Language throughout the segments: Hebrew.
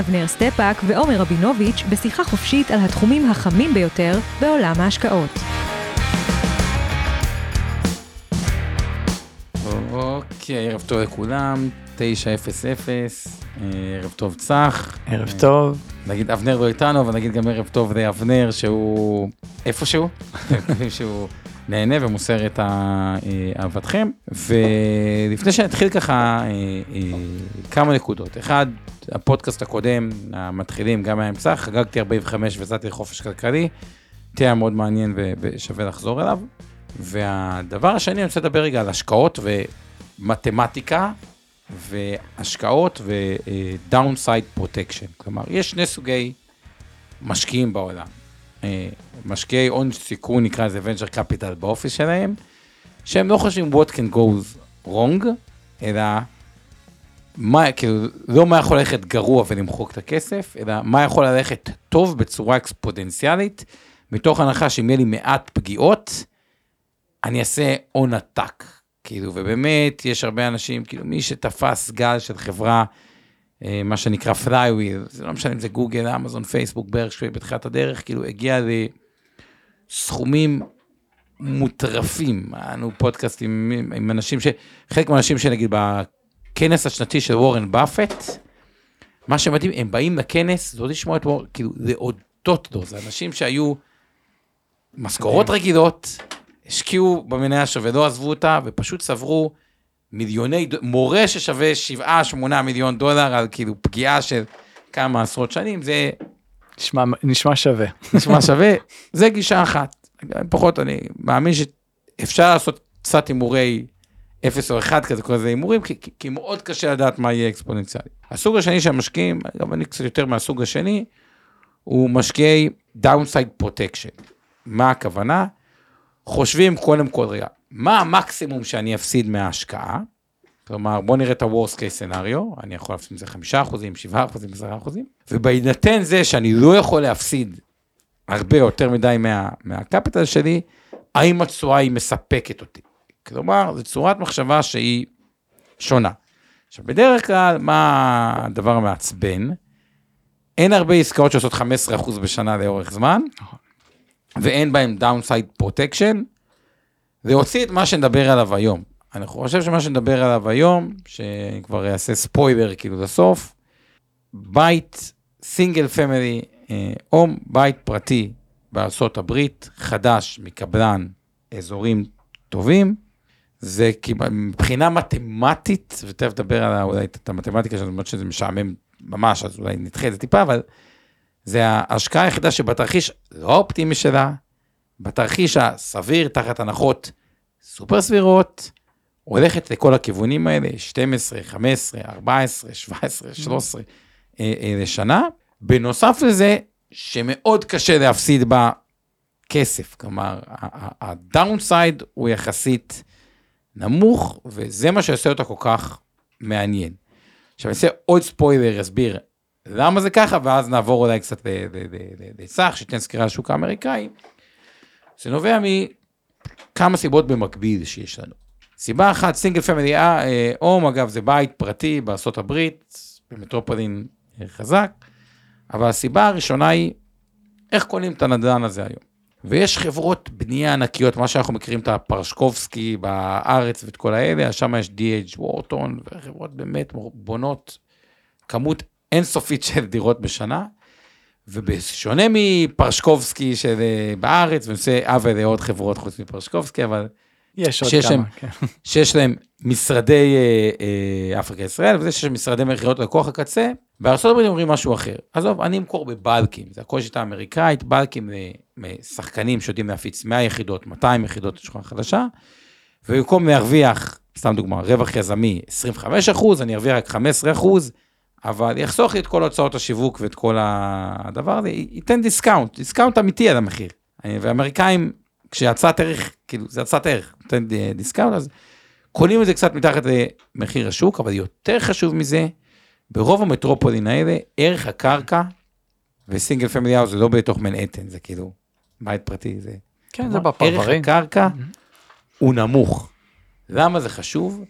אבנר סטפאק ועומר רבינוביץ' בשיחה חופשית על התחומים החמים ביותר בעולם ההשקעות. אוקיי, ערב טוב לכולם, 900, אה, ערב טוב צח. ערב טוב. נגיד אבנר לא איתנו, אבל נגיד גם ערב טוב לאבנר שהוא איפשהו, שהוא נהנה ומוסר את אה, אהבתכם. ולפני שנתחיל ככה, אה, כמה נקודות. אחד, הפודקאסט הקודם, המתחילים, גם האמצע, חגגתי 45 ויצאתי לחופש כלכלי, תהיה מאוד מעניין ושווה לחזור אליו. והדבר השני, אני רוצה לדבר רגע על השקעות ומתמטיקה, והשקעות ו-downside protection. כלומר, יש שני סוגי משקיעים בעולם. אה, משקיעי הון סיכון, נקרא לזה venture capital באופי שלהם, שהם לא חושבים what can go wrong, אלא מה, כאילו, לא מה יכול ללכת גרוע ולמחוק את הכסף, אלא מה יכול ללכת טוב בצורה אקספוננציאלית, מתוך הנחה שאם יהיה לי מעט פגיעות, אני אעשה הון עתק. כאילו, ובאמת, יש הרבה אנשים, כאילו, מי שתפס גל של חברה, מה שנקרא flywheel, זה לא משנה אם זה גוגל, אמזון, פייסבוק, ברקשייר בתחילת הדרך, כאילו, הגיע לסכומים מוטרפים. היה לנו פודקאסטים עם, עם אנשים ש... חלק מהאנשים שנגיד הכנס השנתי של וורן באפט, מה שמדהים, הם באים לכנס, לא לשמוע את וורן, כאילו, להודות לו, זה אנשים שהיו משכורות רגילות, השקיעו במניה שלו ולא עזבו אותה, ופשוט צברו מיליוני, מורה ששווה 7-8 מיליון דולר על כאילו פגיעה של כמה עשרות שנים, זה... נשמע, נשמע שווה. נשמע שווה, זה גישה אחת. פחות, אני מאמין שאפשר לעשות קצת הימורי 0 או 1 כזה, כל זה הימורים, כי, כי, כי מאוד קשה לדעת מה יהיה אקספוננציאלי. הסוג השני של המשקיעים, גם אני קצת יותר מהסוג השני, הוא משקיעי downside protection. מה הכוונה? חושבים קודם כל, רגע, מה המקסימום שאני אפסיד מההשקעה? כלומר, בוא נראה את ה-Worst case scenario, אני יכול להפסיד מזה 5 אחוזים, 7 אחוזים, 10 אחוזים, ובהינתן זה שאני לא יכול להפסיד הרבה יותר מדי מה, מהקפיטל שלי, האם התשואה היא מספקת אותי? כלומר, זו צורת מחשבה שהיא שונה. עכשיו, בדרך כלל, מה הדבר המעצבן? אין הרבה עסקאות שעושות 15% בשנה לאורך זמן, ואין בהן downside protection, והוציא את מה שנדבר עליו היום. אני חושב שמה שנדבר עליו היום, שכבר אעשה ספוילר כאילו לסוף, בית סינגל פמילי, הום, בית פרטי בארצות הברית, חדש מקבלן אזורים טובים, זה מבחינה מתמטית, ותכף נדבר על אולי את המתמטיקה שלנו, למרות שזה משעמם ממש, אז אולי נדחה את זה טיפה, אבל זה ההשקעה היחידה שבתרחיש לא האופטימי שלה, בתרחיש הסביר, תחת הנחות סופר סבירות, הולכת לכל הכיוונים האלה, 12, 15, 14, 17, 13 לשנה. בנוסף לזה, שמאוד קשה להפסיד בה כסף, כלומר, הדאונסייד הוא יחסית נמוך, וזה מה שעושה אותו כל כך מעניין. עכשיו אני אעשה עוד ספוילר, אסביר למה זה ככה, ואז נעבור אולי קצת לצח, שייתן סקירה על השוק האמריקאי. זה נובע מכמה סיבות במקביל שיש לנו. סיבה אחת, סינגל פמילי הום, אגב, זה בית פרטי בארה"ב, במטרופולין חזק, אבל הסיבה הראשונה היא, איך קונים את הנדל"ן הזה היום? ויש חברות בנייה ענקיות, מה שאנחנו מכירים את הפרשקובסקי בארץ ואת כל האלה, שם יש DH וורטון, וחברות באמת בונות כמות אינסופית של דירות בשנה. ובשונה מפרשקובסקי של אה, בארץ, עושה עוול לעוד חברות חוץ מפרשקובסקי, אבל יש עוד כמה, להם, כן. שיש להם משרדי אה, אה, אפריקה ישראל, וזה שיש משרדי מכירות לקוח הקצה, הברית אומרים משהו אחר. עזוב, אני אמכור בבלקים, זה הכל שיטה אמריקאית, בלקים שחקנים שיודעים להפיץ 100 יחידות, 200 יחידות לשכונה חדשה, ובמקום להרוויח, סתם דוגמה, רווח יזמי 25 אחוז, אני ארוויח רק 15 אחוז, אבל יחסוך לי את כל הוצאות השיווק ואת כל הדבר הזה, ייתן discount, discount אמיתי על המחיר. ואמריקאים, כשהצעת ערך, כאילו, זה הצעת ערך, נותן discount, אז קונים את זה קצת מתחת למחיר השוק, אבל יותר חשוב מזה, ברוב המטרופולין האלה, ערך הקרקע ו single family house זה לא בתוך מנהטן, זה כאילו בית פרטי, זה... כן, זה בפרברים. ערך הקרקע הוא נמוך. למה זה חשוב?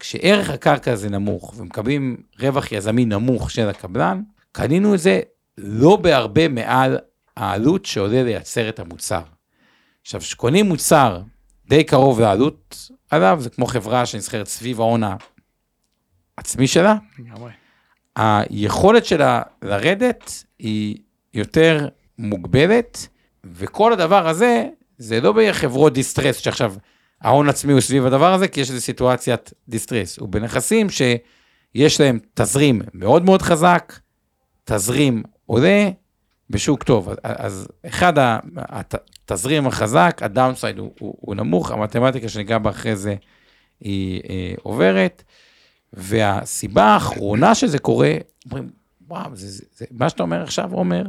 כשערך הקרקע זה נמוך ומקבלים רווח יזמי נמוך של הקבלן, קנינו את זה לא בהרבה מעל העלות שעולה לייצר את המוצר. עכשיו, כשקונים מוצר די קרוב לעלות עליו, זה כמו חברה שנסחרת סביב ההון העצמי שלה, היכולת שלה לרדת היא יותר מוגבלת, וכל הדבר הזה, זה לא בחברות distress, שעכשיו ההון עצמי הוא סביב הדבר הזה, כי יש איזו סיטואציית distress. הוא בנכסים שיש להם תזרים מאוד מאוד חזק, תזרים עולה, בשוק טוב. אז אחד, התזרים החזק, ה downside הוא, הוא, הוא נמוך, המתמטיקה שניגע בה אחרי זה היא אה, עוברת, והסיבה האחרונה שזה קורה, אומרים, וואו, זה, זה, זה, מה שאתה אומר עכשיו, עומר,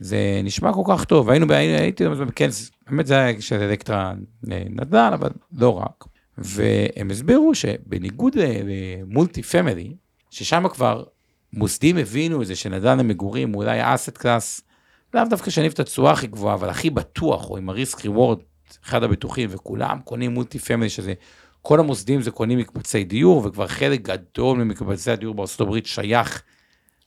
זה נשמע כל כך טוב. היינו, הייתי בכנס, באמת זה היה של אלקטרה נדל"ן, אבל לא רק. והם הסבירו שבניגוד ל multi family, ששם כבר מוסדים הבינו את זה שנדל"ן למגורים אולי ה asset class, לאו דווקא שמניב את התשואה הכי גבוהה, אבל הכי בטוח, או עם ה risk reward, אחד הבטוחים, וכולם קונים multi family, שזה, כל המוסדים זה קונים מקבצי דיור, וכבר חלק גדול ממקבצי הדיור הברית שייך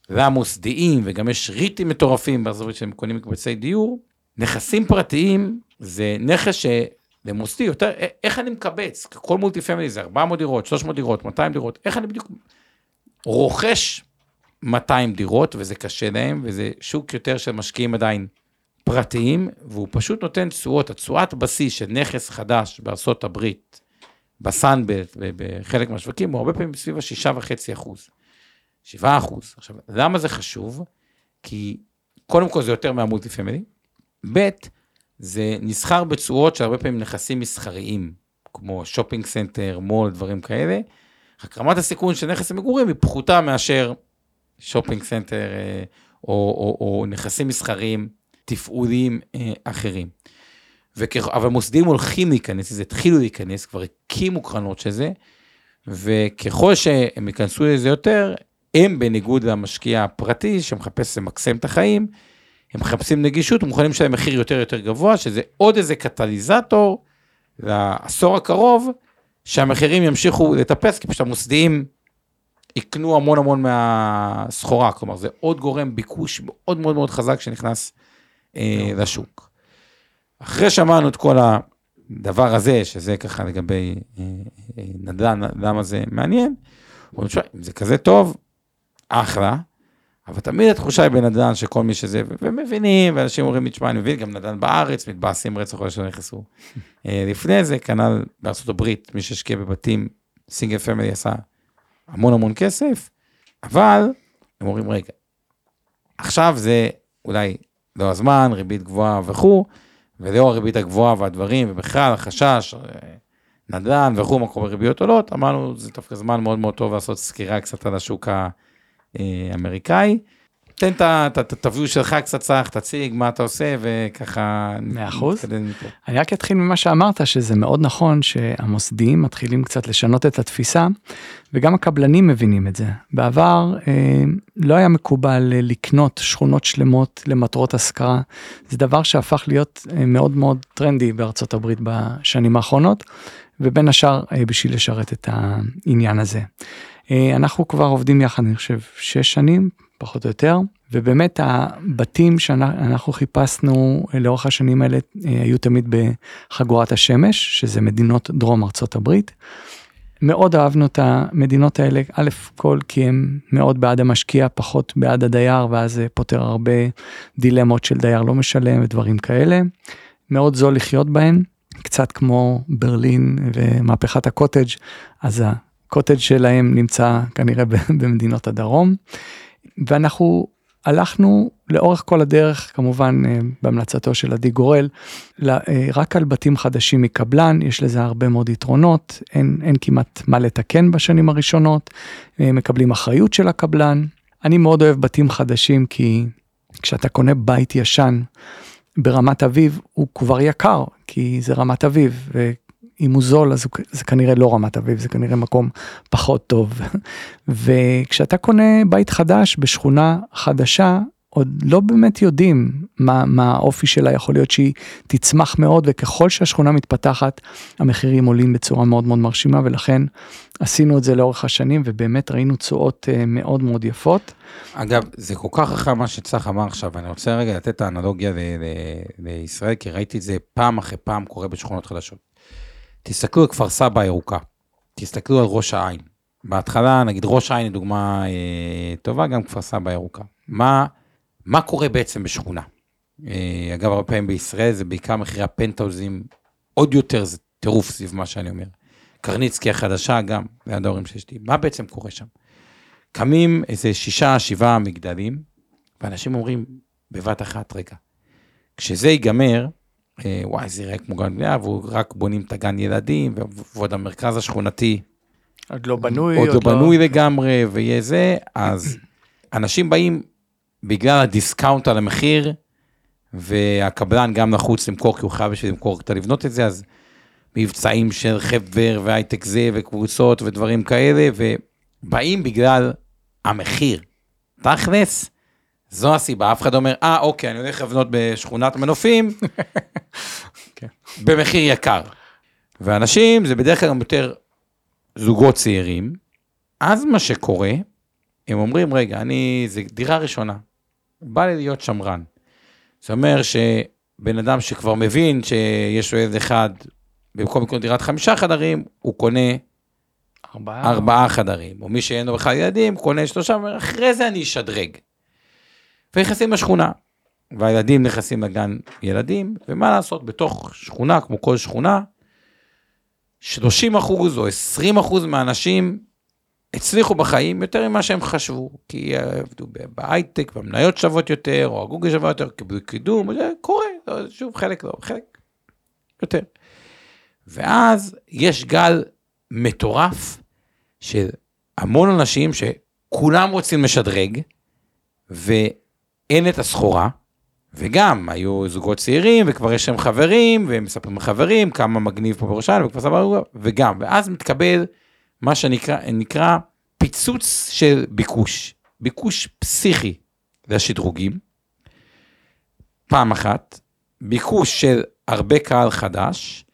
למוסדיים, וגם יש ריטים מטורפים בארצות הברית שהם קונים מקבצי דיור. נכסים פרטיים זה נכס שלמוסדי יותר, איך אני מקבץ? כל מולטי פמילי זה 400 דירות, 300 דירות, 200 דירות, איך אני בדיוק רוכש 200 דירות, וזה קשה להם, וזה שוק יותר של משקיעים עדיין פרטיים, והוא פשוט נותן תשואות, התשואת בסיס של נכס חדש הברית, בסאנבלט ובחלק מהשווקים, הוא הרבה פעמים סביב ה-6.5 אחוז, 7 אחוז. עכשיו, למה זה חשוב? כי קודם כל זה יותר מה multi family, ב', זה נסחר בתשואות שהרבה פעמים נכסים מסחריים, כמו shopping center, mall, דברים כאלה. רק רמת הסיכון של נכס המגורים היא פחותה מאשר shopping center אה, או, או, או נכסים מסחריים תפעוליים אה, אחרים. וכ... אבל מוסדים הולכים להיכנס לזה, התחילו להיכנס, כבר הקימו קרנות של זה, וככל שהם ייכנסו לזה יותר, הם בניגוד למשקיע הפרטי שמחפש למקסם את החיים, הם מחפשים נגישות ומוכנים לשלם מחיר יותר יותר גבוה, שזה עוד איזה קטליזטור לעשור הקרוב, שהמחירים ימשיכו לטפס, כי פשוט המוסדיים יקנו המון המון מהסחורה, כלומר זה עוד גורם ביקוש מאוד מאוד מאוד חזק שנכנס אה, לשוק. אחרי שמענו את כל הדבר הזה, שזה ככה לגבי אה, אה, נדל"ן, למה זה מעניין, אומרים, אם זה כזה טוב, אחלה, אבל תמיד התחושה היא בנדל"ן שכל מי שזה, ומבינים, ואנשים אומרים, תשמע, אני מבין, גם נדל"ן בארץ, מתבאסים רצח שלא נכנסו. אה, לפני זה, כנ"ל בארה"ב, מי שהשקיע בבתים, single family עשה המון המון כסף, אבל הם אומרים, רגע, עכשיו זה אולי לא הזמן, ריבית גבוהה וכו', ולאור הריבית הגבוהה והדברים, ובכלל החשש, נדל"ן וכו', מה קורה ריביות עולות, אמרנו, זה דווקא זמן מאוד מאוד טוב לעשות סקירה קצת על השוק האמריקאי. תן את ה-view שלך קצת צח, תציג מה אתה עושה וככה מאה אחוז. אני רק אתחיל ממה שאמרת שזה מאוד נכון שהמוסדיים מתחילים קצת לשנות את התפיסה וגם הקבלנים מבינים את זה. בעבר אה, לא היה מקובל לקנות שכונות שלמות למטרות השכרה. זה דבר שהפך להיות אה, מאוד מאוד טרנדי בארצות הברית בשנים האחרונות ובין השאר אה, בשביל לשרת את העניין הזה. אה, אנחנו כבר עובדים יחד אני חושב שש שנים פחות או יותר, ובאמת הבתים שאנחנו חיפשנו לאורך השנים האלה אה, היו תמיד בחגורת השמש, שזה מדינות דרום ארצות הברית. מאוד אהבנו את המדינות האלה, א' כל כי הם מאוד בעד המשקיע, פחות בעד הדייר, ואז זה פותר הרבה דילמות של דייר לא משלם ודברים כאלה. מאוד זול לחיות בהן, קצת כמו ברלין ומהפכת הקוטג', אז הקוטג' שלהם נמצא כנראה במדינות הדרום. ואנחנו הלכנו לאורך כל הדרך, כמובן אה, בהמלצתו של עדי גורל, אה, רק על בתים חדשים מקבלן, יש לזה הרבה מאוד יתרונות, אין, אין כמעט מה לתקן בשנים הראשונות, אה, מקבלים אחריות של הקבלן, אני מאוד אוהב בתים חדשים כי כשאתה קונה בית ישן ברמת אביב הוא כבר יקר כי זה רמת אביב ואם הוא זול אז זה כנראה לא רמת אביב זה כנראה מקום פחות טוב וכשאתה קונה בית חדש בשכונה חדשה עוד לא באמת יודעים מה, מה האופי שלה יכול להיות שהיא תצמח מאוד וככל שהשכונה מתפתחת המחירים עולים בצורה מאוד מאוד מרשימה ולכן עשינו את זה לאורך השנים ובאמת ראינו תשואות אה, מאוד מאוד יפות. אגב, זה כל כך אחר מה שצח אמר עכשיו, אני רוצה רגע לתת את האנלוגיה לישראל, כי ראיתי את זה פעם אחרי פעם קורה בשכונות חדשות. תסתכלו על כפר סבא הירוקה, תסתכלו על ראש העין. בהתחלה, נגיד ראש העין היא דוגמה אה, טובה, גם כפר סבא הירוקה. מה, מה קורה בעצם בשכונה? אה, אגב, הרבה פעמים בישראל זה בעיקר מחירי הפנטהאוזים, עוד יותר זה טירוף סביב מה שאני אומר. קריניצי החדשה גם, ליד ההורים שיש לי. מה בעצם קורה שם? קמים איזה שישה, שבעה מגדלים, ואנשים אומרים בבת אחת, רגע, כשזה ייגמר, וואי, זה יראה כמו גן בנייה, והוא רק בונים את הגן ילדים, ועוד המרכז השכונתי עוד לא בנוי. עוד לא בנוי לגמרי, ויהיה זה, אז אנשים באים בגלל ה discount על המחיר, והקבלן גם נחוץ למכור, כי הוא חייב בשביל למכור כדי לבנות את זה, אז מבצעים של חבר והייטק זה, וקבוצות ודברים כאלה, ובאים בגלל המחיר. תכלס, זו הסיבה, אף אחד אומר, אה, אוקיי, אני הולך לבנות בשכונת מנופים, כן. במחיר יקר. ואנשים, זה בדרך כלל גם יותר זוגות צעירים, אז מה שקורה, הם אומרים, רגע, אני, זה דירה ראשונה, בא לי להיות שמרן. זה אומר שבן אדם שכבר מבין שיש לו ילד אחד, במקום לקנות דירת חמישה חדרים, הוא קונה ארבעה. ארבעה חדרים, או מי שאין לו בכלל ילדים, קונה שלושה, ואומר, אחרי זה אני אשדרג. ונכנסים לשכונה, והילדים נכנסים לגן ילדים, ומה לעשות, בתוך שכונה, כמו כל שכונה, 30 אחוז או 20 אחוז מהאנשים הצליחו בחיים יותר ממה שהם חשבו, כי עבדו בהייטק, במניות שוות יותר, או הגוגל שווה יותר, קיבלו קידום, זה קורה, שוב, חלק לא, חלק יותר. ואז יש גל מטורף של המון אנשים שכולם רוצים לשדרג, ואין את הסחורה, וגם היו זוגות צעירים, וכבר יש להם חברים, והם מספרים לחברים כמה מגניב פה בראשן, וכבר סבבה, וגם, ואז מתקבל מה שנקרא נקרא פיצוץ של ביקוש, ביקוש פסיכי לשדרוגים, פעם אחת, ביקוש של הרבה קהל חדש,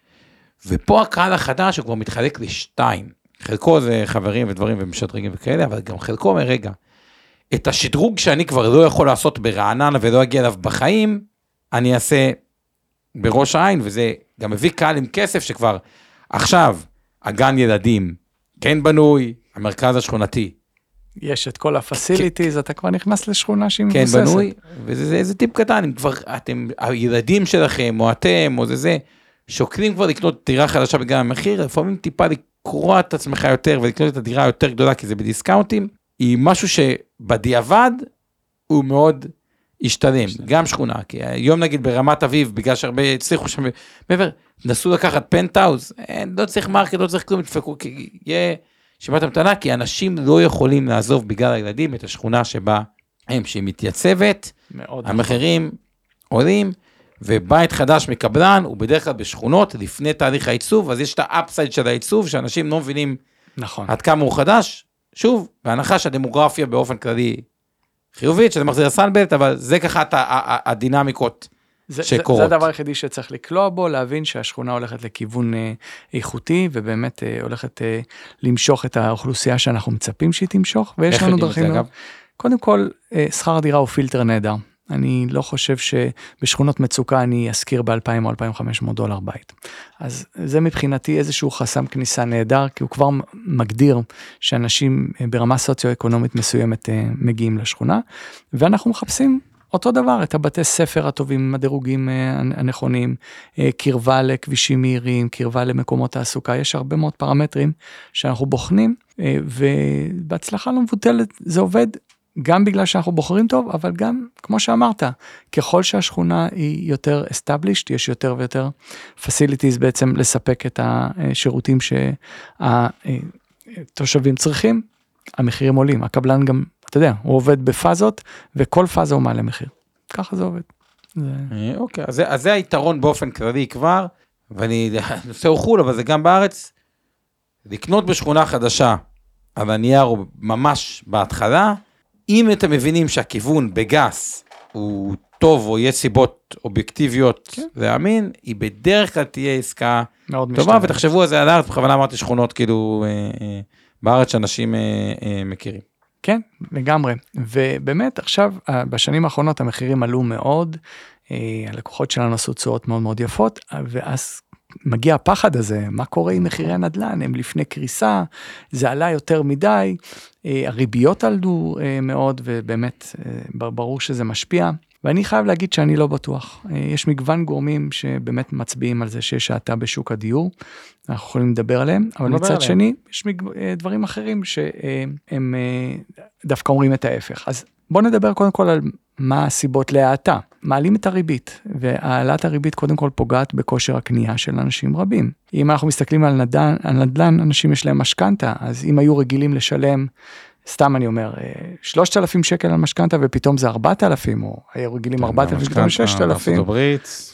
ופה הקהל החדש הוא כבר מתחלק לשתיים. חלקו זה חברים ודברים ומשדרגים וכאלה, אבל גם חלקו אומר, רגע, את השדרוג שאני כבר לא יכול לעשות ברעננה ולא אגיע אליו בחיים, אני אעשה בראש העין, וזה גם מביא קהל עם כסף שכבר עכשיו הגן ילדים כן בנוי, המרכז השכונתי. יש את כל הפסיליטיז, אתה כבר נכנס לשכונה שהיא כן מבוססת. בנוי, וזה זה, זה טיפ קטן, אם כבר אתם, הילדים שלכם או אתם או זה זה, שוקלים כבר לקנות דירה חדשה בגלל המחיר, לפעמים טיפה לקרוע את עצמך יותר ולקנות את הדירה היותר גדולה כי זה בדיסקאונטים, היא משהו שבדיעבד הוא מאוד השתלם, גם שכונה, כי היום נגיד ברמת אביב, בגלל שהרבה הצליחו שם, מעבר, נסו לקחת פנטהאוז, אין, לא צריך market, לא צריך כלום, תדפקו, כי יהיה רשימת המתנה, כי אנשים לא יכולים לעזוב בגלל הילדים את השכונה שבה הם, שהיא מתייצבת, מאוד המחירים עולים, ובית חדש מקבלן הוא בדרך כלל בשכונות לפני תהליך העיצוב, אז יש את ה upside של העיצוב, שאנשים לא מבינים נכון. עד כמה הוא חדש. שוב, בהנחה שהדמוגרפיה באופן כללי חיובית, שזה מחזיר לסנבלט, אבל זה ככה הדינמיקות. זה, שקורות. זה, זה הדבר היחידי שצריך לקלוע בו, להבין שהשכונה הולכת לכיוון אה, איכותי, ובאמת אה, הולכת אה, למשוך את האוכלוסייה שאנחנו מצפים שהיא תמשוך, ויש לנו דרכים. קודם כל, אה, שכר הדירה הוא פילטר נהדר. אני לא חושב שבשכונות מצוקה אני אשכיר ב-2,000 או 2,500 דולר בית. אז זה מבחינתי איזשהו חסם כניסה נהדר, כי הוא כבר מגדיר שאנשים אה, ברמה סוציו-אקונומית מסוימת אה, מגיעים לשכונה, ואנחנו מחפשים אותו דבר, את הבתי ספר הטובים עם הדירוגים אה, הנכונים, קרבה לכבישים מהירים, קרבה למקומות תעסוקה, יש הרבה מאוד פרמטרים שאנחנו בוחנים, ובהצלחה לא מבוטלת זה עובד גם בגלל שאנחנו בוחרים טוב, אבל גם, כמו שאמרת, ככל שהשכונה היא יותר established, יש יותר ויותר facilities בעצם לספק את השירותים שהתושבים צריכים, המחירים עולים. הקבלן גם אתה יודע, הוא עובד בפאזות, וכל פאזה הוא מעלה מחיר. ככה זה עובד. זה... אה, אוקיי, אז זה, אז זה היתרון באופן כללי כבר, ואני, הנושא הוא חו"ל, אבל זה גם בארץ. לקנות בשכונה חדשה, על הנייר ממש בהתחלה, אם אתם מבינים שהכיוון בגס הוא טוב, או יש סיבות אובייקטיביות כן. להאמין, היא בדרך כלל תהיה עסקה מאוד טובה, משתלם. ותחשבו על זה על הארץ, בכוונה אמרתי שכונות כאילו אה, אה, בארץ שאנשים אה, אה, מכירים. כן, לגמרי. ובאמת עכשיו, אה, בשנים האחרונות המחירים עלו מאוד, אה, הלקוחות שלנו עשו תשואות מאוד מאוד יפות, אה, ואז מגיע הפחד הזה, מה קורה עם מחירי הנדל"ן, הם לפני קריסה, זה עלה יותר מדי, אה, הריביות עלו אה, מאוד, ובאמת, אה, בר- ברור שזה משפיע. ואני חייב להגיד שאני לא בטוח. יש מגוון גורמים שבאמת מצביעים על זה שיש האטה בשוק הדיור, אנחנו יכולים לדבר עליהם, אבל מצד עליהם. שני, יש מג... דברים אחרים שהם דווקא אומרים את ההפך. אז בוא נדבר קודם כל על מה הסיבות להאטה. מעלים את הריבית, והעלאת הריבית קודם כל פוגעת בכושר הקנייה של אנשים רבים. אם אנחנו מסתכלים על נדל"ן, על נדל"ן אנשים יש להם משכנתה, אז אם היו רגילים לשלם, סתם אני אומר, אה, 3,000 שקל על משכנתה ופתאום זה 4,000, או היו רגילים 4,000 ופתאום המשכנתה 6,000, בארצות הברית,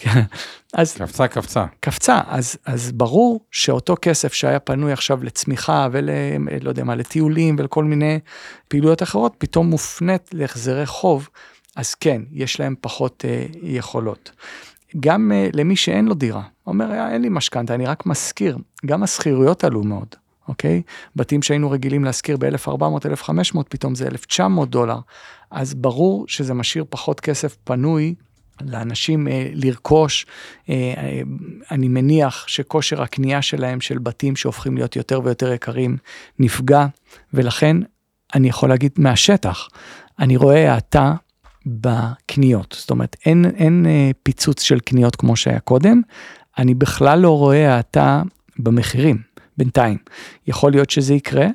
אז קפצה קפצה. קפצה, אז, אז ברור שאותו כסף שהיה פנוי עכשיו לצמיחה ול... לא יודע מה, לטיולים ולכל מיני פעילויות אחרות, פתאום מופנית להחזרי חוב, אז כן, יש להם פחות אה, יכולות. גם אה, למי שאין לו דירה, אומר, "אה, אין לי משכנתה, אני רק משכיר, גם השכירויות עלו מאוד, אוקיי? בתים שהיינו רגילים להשכיר ב-1400, 1500, פתאום זה 1900 דולר, אז ברור שזה משאיר פחות כסף פנוי לאנשים אה, לרכוש, אה, אה, אני מניח שכושר הקנייה שלהם של בתים שהופכים להיות יותר ויותר יקרים נפגע, ולכן אני יכול להגיד מהשטח, אני רואה האטה בקניות, זאת אומרת אין, אין אה, פיצוץ של קניות כמו שהיה קודם, אני בכלל לא רואה האטה במחירים בינתיים. יכול להיות שזה יקרה,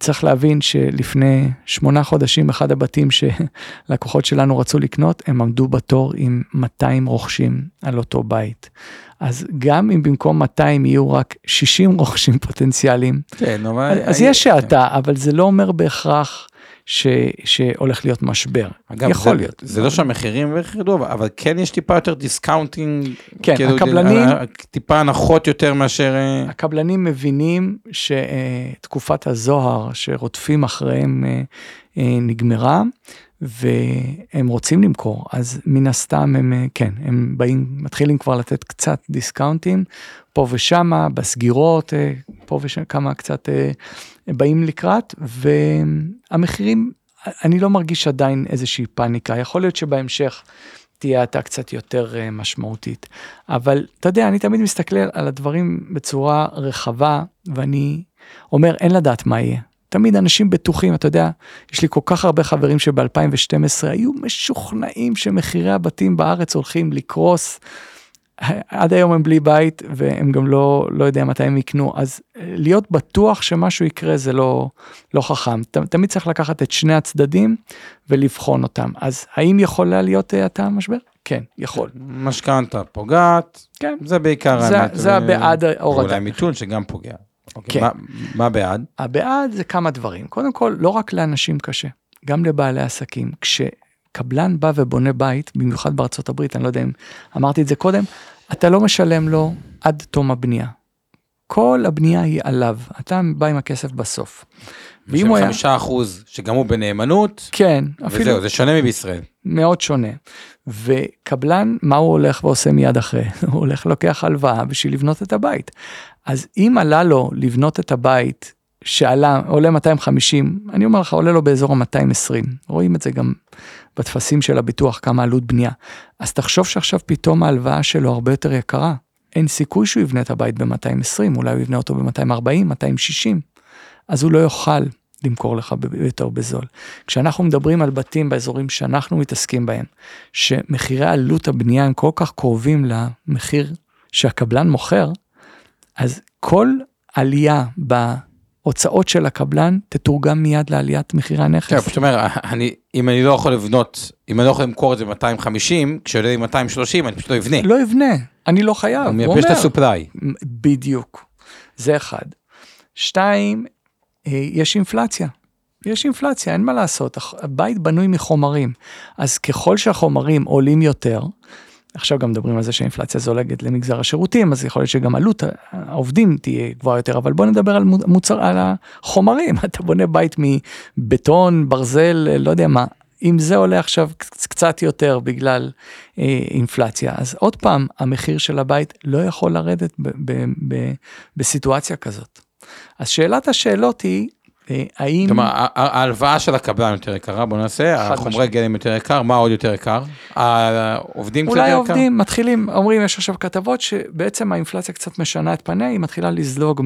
צריך להבין שלפני שמונה חודשים אחד הבתים שלקוחות שלנו רצו לקנות, הם עמדו בתור עם 200 רוכשים על אותו בית. אז גם אם במקום 200 יהיו רק 60 רוכשים פוטנציאליים, כן, אבל... אז יש האטה, אבל זה לא אומר בהכרח ש, שהולך להיות משבר. אגב, יכול זה, להיות. זה לא שהמחירים ירדו, אבל- אבל כן יש טיפה יותר discounting. כן, כאילו, הקבלנים- טיפה הנחות יותר מאשר... אה, הקבלנים מבינים שתקופת הזוהר שרודפים אחריהם אה, אה, נגמרה והם רוצים למכור אז מן הסתם הם כן הם באים מתחילים כבר לתת קצת דיסקאונטים פה ושמה בסגירות אה, פה ושם כמה קצת אה, באים לקראת והמחירים אני לא מרגיש עדיין איזושהי פאניקה יכול להיות שבהמשך תהיה האטה קצת יותר אה, משמעותית. אבל אתה יודע, אני תמיד מסתכל על הדברים בצורה רחבה, ואני אומר, אין לדעת מה יהיה. תמיד אנשים בטוחים, אתה יודע, יש לי כל כך הרבה חברים שב-2012 היו משוכנעים שמחירי הבתים בארץ הולכים לקרוס. עד היום הם בלי בית והם גם לא, לא יודע מתי הם יקנו, אז להיות בטוח שמשהו יקרה זה לא, לא חכם. ת, תמיד צריך לקחת את שני הצדדים ולבחון אותם. אז האם יכולה להיות האטה משבר? כן, יכול. משכנתה פוגעת, כן. זה בעיקר זה- האמת. זה ו- הבעד ההורדה. ואולי מיתון שגם פוגע. אוקיי, כן. מה- מה בעד? הבעד זה כמה דברים. קודם כל, לא רק לאנשים קשה, גם לבעלי עסקים. כשקבלן בא ובונה בית, במיוחד בארצות הברית, אני לא יודע אם אמרתי את זה קודם, אתה לא משלם לו עד תום הבנייה. כל הבנייה היא עליו, אתה בא עם הכסף בסוף. ואם הוא היה... חמישה אחוז שגם הוא בנאמנות, כן, אפילו וזהו, זה שונה מבישראל. מאוד שונה. וקבלן, מה הוא הולך ועושה מיד אחרי? הוא הולך לוקח הלוואה בשביל לבנות את הבית. אז אם עלה לו לבנות את הבית שעלה, עולה 250, אני אומר לך, עולה לו באזור ה-220. רואים את זה גם בטפסים של הביטוח, כמה עלות בנייה. אז תחשוב שעכשיו פתאום ההלוואה שלו הרבה יותר יקרה. אין סיכוי שהוא יבנה את הבית ב-220, אולי הוא יבנה אותו ב-240, 260. אז הוא לא יוכל למכור לך ב- יותר בזול. כשאנחנו מדברים על בתים באזורים שאנחנו מתעסקים בהם, שמחירי עלות הבנייה הם כל כך קרובים למחיר שהקבלן מוכר, אז כל עלייה בהוצאות של הקבלן תתורגם מיד לעליית מחירי כן, הנכס. פשוט אומר, אני, אם אני לא יכול לבנות, אם אני לא יכול למכור את זה ב-250, כשעולה לי 230, אני פשוט לא אבנה. לא יבנה, אני לא חייב, הוא הוא מייבש את אומר. הסופליי. בדיוק. זה אחד. שתיים, אה, יש אינפלציה. יש אינפלציה, אין מה לעשות, הבית בנוי מחומרים, אז ככל שהחומרים עולים יותר, עכשיו גם מדברים על זה שהאינפלציה זולגת למגזר השירותים, אז יכול להיות שגם עלות העובדים תהיה גבוהה יותר, אבל בוא נדבר על מו- מוצר, על החומרים, אתה בונה בית מבטון, ברזל, לא יודע מה, אם זה עולה עכשיו קצ- קצת יותר בגלל אה, אינפלציה, אז עוד פעם, המחיר של הבית לא יכול לרדת ב- ב- ב- בסיטואציה כזאת. אז שאלת השאלות היא, האם... כלומר, ההלוואה של הקבלן יותר יקרה, בוא נעשה, החומרי. גלם יותר יקר, מה עוד יותר יקר? העובדים קצת אולי יותר העובדים מתחילים, אומרים, יש עכשיו כתבות שבעצם האינפלציה קצת משנה את פניה, היא מתחילה לזלוג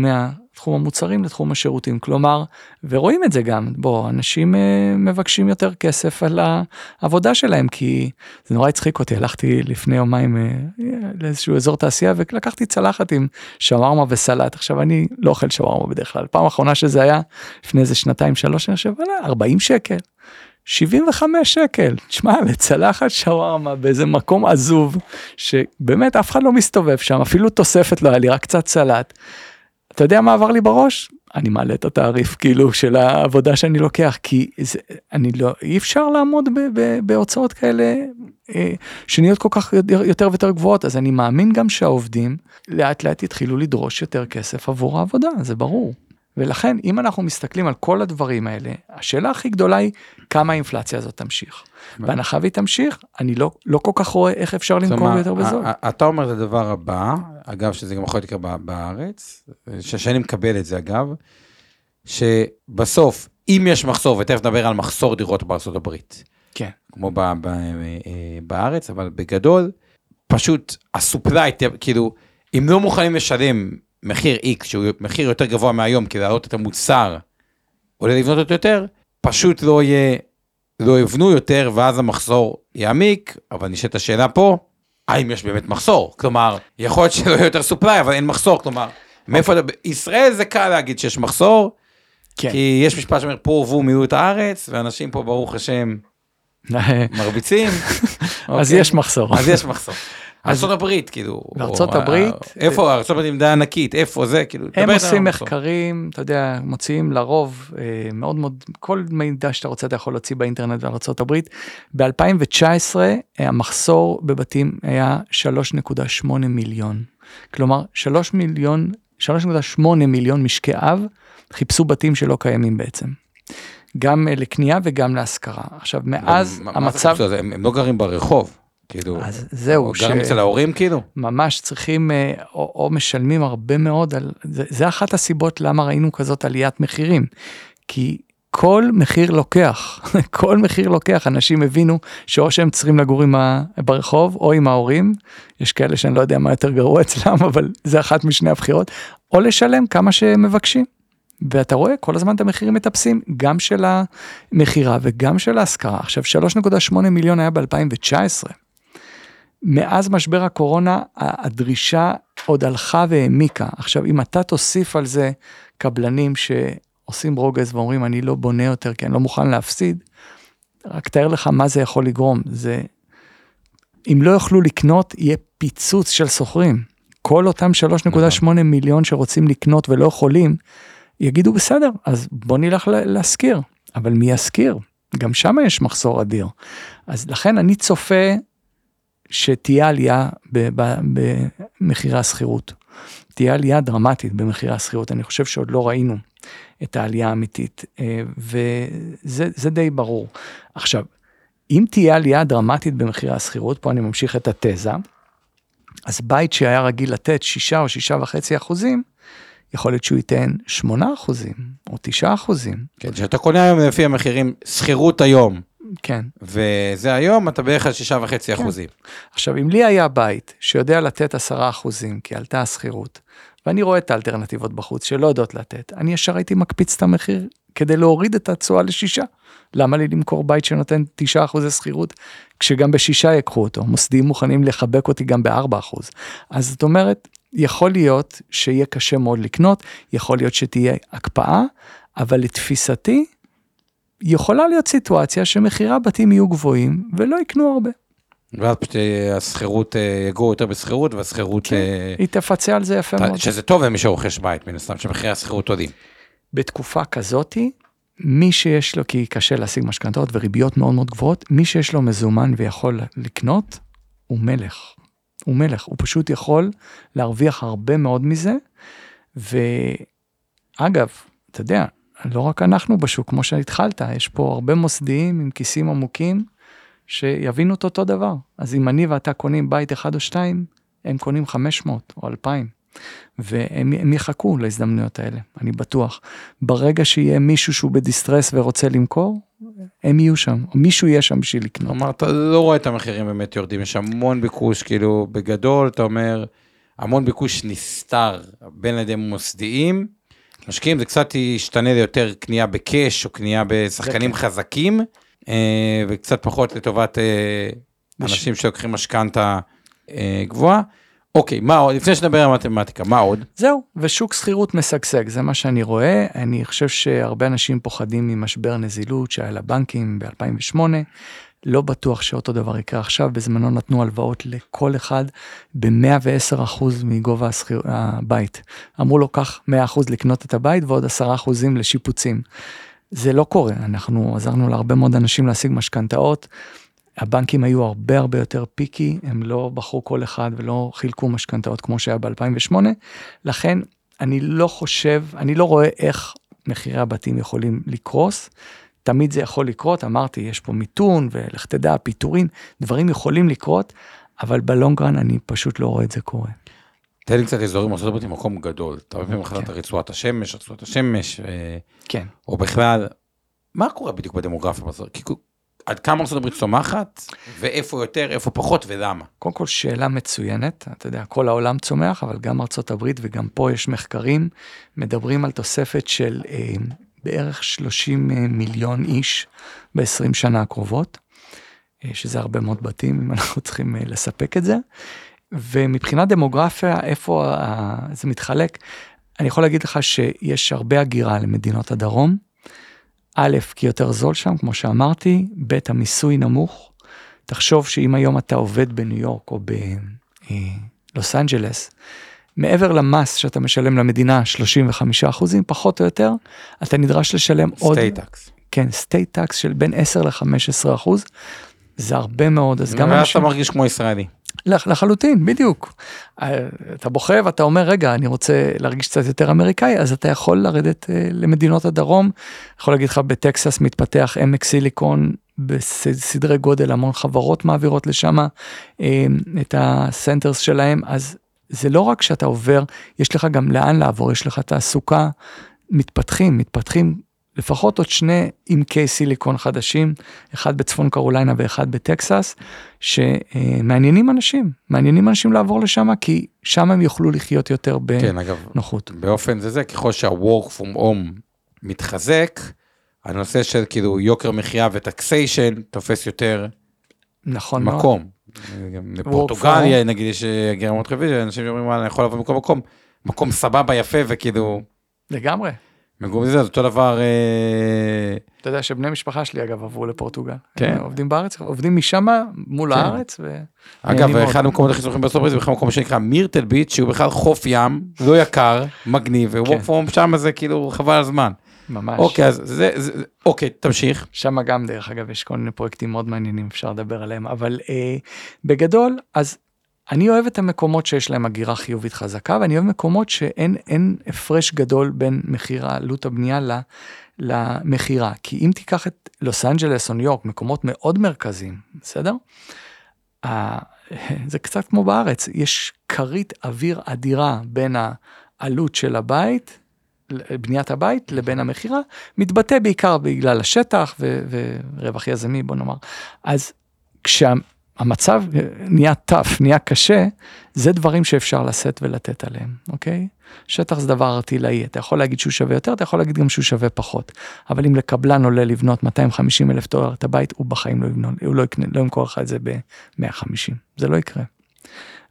מהתחום המוצרים לתחום השירותים. כלומר, ורואים את זה גם, בוא, אנשים אה, מבקשים יותר כסף על העבודה שלהם, כי זה נורא הצחיק אותי, הלכתי לפני יומיים אה, לאיזשהו אזור תעשייה ולקחתי צלחת עם שווארמה וסלט. עכשיו, אני לא אוכל שווארמה בדרך כלל, פעם אחרונה שזה היה, לפני איזה שנתיים, שלוש, אני חושב, וואלה, 40 שקל. 75 שקל, תשמע, לצלחת שווארמה באיזה מקום עזוב, שבאמת אף אחד לא מסתובב שם, אפילו תוספת לא היה לי, רק קצת סלט. אתה יודע מה עבר לי בראש? אני מעלה את התעריף כאילו של העבודה שאני לוקח, כי זה, אני לא, אי אפשר לעמוד ב, ב, בהוצאות כאלה אה, שנהיות כל כך יותר, יותר ויותר גבוהות, אז אני מאמין גם שהעובדים לאט לאט יתחילו לדרוש יותר כסף עבור העבודה, זה ברור. ולכן אם אנחנו מסתכלים על כל הדברים האלה, השאלה הכי גדולה היא כמה האינפלציה הזאת תמשיך. בהנחה והיא תמשיך, אני לא, לא כל כך רואה איך אפשר למכור יותר בזול. אתה אומר את הדבר הבא, אגב, שזה גם יכול להיות ב- בארץ, שאני מקבל את זה אגב, שבסוף, אם יש מחסור, ותכף נדבר על מחסור דירות בארצות הברית, כן. כמו ב- ב- אה, בארץ, אבל בגדול, פשוט הסופליי, כאילו, אם לא מוכנים לשלם מחיר X, שהוא מחיר יותר גבוה מהיום, כדי להעלות את המוצר, או לבנות אותו יותר, פשוט לא יהיה, לא יבנו יותר, ואז המחסור יעמיק, אבל נשאלת השאלה פה, האם יש באמת מחסור? כלומר, יכול להיות שלא יהיה יותר סופליי, אבל אין מחסור, כלומר, מאיפה, אתה- בישראל זה קל להגיד שיש מחסור, כן. כי יש משפט שאומר, פה ובו מילאו את הארץ, ואנשים פה, ברוך השם, מרביצים. אז אוקיי? יש מחסור. אז יש מחסור. ארצות הברית, כאילו. בארצות או- הברית- איפה, ארצות הברית מדינה ענקית, איפה זה, כאילו. הם עושים. מחקרים, אתה יודע, מוציאים לרוב אה, מאוד מאוד, כל מידע שאתה רוצה אתה יכול להוציא באינטרנט על ארה"ב. ב-2019 המחסור בבתים היה 3.8 מיליון. כלומר, 3 מיליון, 3.8 מיליון משקי אב חיפשו בתים שלא קיימים בעצם. גם אה, לקנייה וגם להשכרה. עכשיו, מאז המצב, הם לא גרים ברחוב, כאילו. אז זהו, או גרים אצל ההורים, כאילו? ממש צריכים אה, או, או משלמים הרבה מאוד על זה, זה אחת הסיבות למה ראינו כזאת עליית מחירים כי כל מחיר לוקח כל מחיר לוקח אנשים הבינו שאו שהם צריכים לגור עם ה... ברחוב או עם ההורים יש כאלה שאני לא יודע מה יותר גרוע אצלם אבל זה אחת משני הבחירות או לשלם כמה שהם מבקשים. ואתה רואה כל הזמן את המחירים מטפסים גם של המכירה וגם של ההשכרה עכשיו 3.8 מיליון היה ב2019. מאז משבר הקורונה הדרישה עוד הלכה והעמיקה. עכשיו אם אתה תוסיף על זה קבלנים שעושים רוגז ואומרים אני לא בונה יותר כי אני לא מוכן להפסיד, רק תאר לך מה זה יכול לגרום. זה, אם לא יוכלו לקנות יהיה פיצוץ של שוכרים. כל אותם 3.8 מיליון שרוצים לקנות ולא יכולים, יגידו בסדר, אז בוא נלך לה- להשכיר. אבל מי ישכיר? גם שם יש מחסור אדיר. אז לכן אני צופה שתהיה עלייה במחירי השכירות. תהיה עלייה דרמטית במחירי השכירות, אני חושב שעוד לא ראינו את העלייה האמיתית, אה, וזה זה די ברור. עכשיו, אם תהיה עלייה דרמטית במחירי השכירות, פה אני ממשיך את התזה, אז בית שהיה רגיל לתת 6 או 6.5 אחוזים, יכול להיות שהוא ייתן 8 אחוזים או 9 אחוזים. כן, שאתה קונה היום לפי המחירים, שכירות היום, כן. וזה היום, אתה בערך על שישה וחצי אחוזים. עכשיו, אם לי היה בית שיודע לתת 10 אחוזים כי עלתה השכירות, ואני רואה את האלטרנטיבות בחוץ שלא יודעות לתת, אני ישר הייתי מקפיץ את המחיר כדי להוריד את התשואה לשישה. למה לי למכור בית שנותן 9 אחוזי שכירות, כשגם בשישה יקחו אותו, מוסדים מוכנים לחבק אותי גם ב-4 אחוז. אז זאת אומרת, יכול להיות שיהיה קשה מאוד לקנות, יכול להיות שתהיה הקפאה, אבל לתפיסתי, יכולה להיות סיטואציה שמחירי הבתים יהיו גבוהים ולא יקנו הרבה. ואז פשוט אה, השכירות, אה, יגורו יותר בשכירות, והשכירות, כן. אה, היא תפצה על זה יפה מאוד. שזה טוב למי שרוכש בית, מן הסתם, שמחירי השכירות עולים. בתקופה כזאתי, מי שיש לו, כי קשה להשיג משכנתאות וריביות מאוד מאוד גבוהות, מי שיש לו מזומן ויכול לקנות, הוא מלך. הוא מלך, הוא פשוט יכול להרוויח הרבה מאוד מזה. ואגב, אתה יודע, לא רק אנחנו בשוק, כמו שהתחלת, יש פה הרבה מוסדיים עם כיסים עמוקים, שיבינו את אותו דבר. אז אם אני ואתה קונים בית אחד או שתיים, הם קונים 500 או 2,000. והם יחכו להזדמנויות האלה, אני בטוח. ברגע שיהיה מישהו שהוא בדיסטרס ורוצה למכור, הם יהיו שם, או מישהו יהיה שם בשביל לקנות. כלומר, אתה לא רואה את המחירים באמת יורדים, יש המון ביקוש, כאילו, בגדול, אתה אומר, המון ביקוש נסתר בין ידי מוסדיים. משקיעים זה קצת ישתנה ליותר קנייה בקאש או קנייה בשחקנים כן. חזקים, אה, וקצת פחות לטובת אה, בש- אנשים שלוקחים משכנתה אה, גבוהה. אוקיי, מה עוד? לפני שנדבר על מתמטיקה, מה עוד? זהו, ושוק שכירות משגשג, זה מה שאני רואה. אני חושב שהרבה אנשים פוחדים ממשבר נזילות שהיה לבנקים ב-2008. לא בטוח שאותו דבר יקרה עכשיו, בזמנו נתנו הלוואות לכל אחד ב-110% מגובה השכיר, הבית. אמרו לו, קח 100% לקנות את הבית ועוד 10% לשיפוצים. זה לא קורה, אנחנו עזרנו להרבה מאוד אנשים להשיג משכנתאות. הבנקים היו הרבה הרבה יותר פיקי, הם לא בחרו כל אחד ולא חילקו משכנתאות כמו שהיה ב-2008, לכן אני לא חושב, אני לא רואה איך מחירי הבתים יכולים לקרוס. תמיד זה יכול לקרות, אמרתי, יש פה מיתון ולך תדע, פיטורים, דברים יכולים לקרות, אבל בלונגרן אני פשוט לא רואה את זה קורה. תן לי קצת אזורים, ארצות הברית היא מקום גדול. אתה הרבה פעמים כן. רצועת השמש, רצועת השמש, אה, כן. או בכלל, מה קורה בדיוק בדמוגרפיה? כי עד כמה ארצות הברית צומחת, ואיפה יותר, איפה פחות ולמה? קודם כל שאלה מצוינת, אתה יודע, כל העולם צומח, אבל גם ארצות הברית וגם פה יש מחקרים, מדברים על תוספת של אה, בערך 30 אה, מיליון איש ב-20 שנה הקרובות, אה, שזה הרבה מאוד בתים, אם אנחנו צריכים אה, לספק את זה. ומבחינת דמוגרפיה, איפה זה מתחלק, אני יכול להגיד לך שיש הרבה הגירה למדינות הדרום. א', כי יותר זול שם, כמו שאמרתי, ב', המיסוי נמוך. תחשוב שאם היום אתה עובד בניו יורק או בלוס אנג'לס, מעבר למס שאתה משלם למדינה 35 אחוזים, פחות או יותר, אתה נדרש לשלם עוד, state tax. כן, state tax של בין 10 ל-15 אחוז, זה הרבה מאוד, אז גם ואז אתה אנשים, מרגיש כמו ישראלי. לח- לחלוטין, בדיוק. אה, אתה בוכה ואתה אומר, רגע, אני רוצה להרגיש קצת יותר אמריקאי, אז אתה יכול לרדת אה, למדינות הדרום. יכול להגיד לך, בטקסס מתפתח עמק סיליקון בסדרי גודל, המון חברות מעבירות לשם אה, את הסנטרס שלהם, אז זה לא רק שאתה עובר, יש לך גם לאן לעבור, יש לך תעסוקה, מתפתחים, מתפתחים לפחות עוד שני עמקי סיליקון חדשים, אחד בצפון קרוליינה ואחד בטקסס, שמעניינים אנשים, מעניינים אנשים לעבור לשם, כי שם הם יוכלו לחיות יותר כן, אגב, בנוחות. באופן זה זה, ככל שה-work from home מתחזק, הנושא של כאילו יוקר מחיה וטקסיישן תופס יותר נכון מאוד. גם נגיד, יש אה, הגירה מאוד חיובית, אנשים שאומרים, "וואלה, אני יכול לבוא מכל מקום, מקום סבבה, יפה, וכאילו, לגמרי. מגורים זה, אותו דבר, אה, אתה יודע שבני משפחה שלי אגב עברו לפורטוגל. כן. עובדים בארץ, עובדים משם מול כן. הארץ. ו... אגב. אחד המקומות הכי זוכים בארצות הברית זה בכלל מקום שנקרא מירטל ביץ', שהוא בכלל חוף ים, לא יקר, מגניב, כן. ו-work from שם זה כאילו חבל על הזמן. ממש. אוקיי, אז זה, זה, אוקיי, תמשיך. שם גם דרך אגב יש כל מיני פרויקטים מאוד מעניינים אפשר לדבר עליהם אבל אה, בגדול אז אני אוהב את המקומות שיש להם הגירה חיובית חזקה ואני אוהב מקומות שאין אין הפרש גדול בין מחיר עלות הבנייה ל- למכירה כי אם תיקח את לוס אנג'לס או ניו יורק מקומות מאוד מרכזיים בסדר. ה- זה קצת כמו בארץ יש כרית אוויר אדירה בין העלות של הבית בניית הבית לבין המכירה מתבטא בעיקר בגלל השטח ו- ורווח יזמי בוא נאמר. אז כשהמצב נהיה tough, נהיה קשה, זה דברים שאפשר לשאת ולתת עליהם, אוקיי? שטח זה דבר ארטילאי, אתה יכול להגיד שהוא שווה יותר, אתה יכול להגיד גם שהוא שווה פחות. אבל אם לקבלן עולה לבנות 250 אלף דולר את הבית, הוא בחיים לא יבנון, הוא לא יקנה, לא ימכור לך את זה ב-150, זה לא יקרה.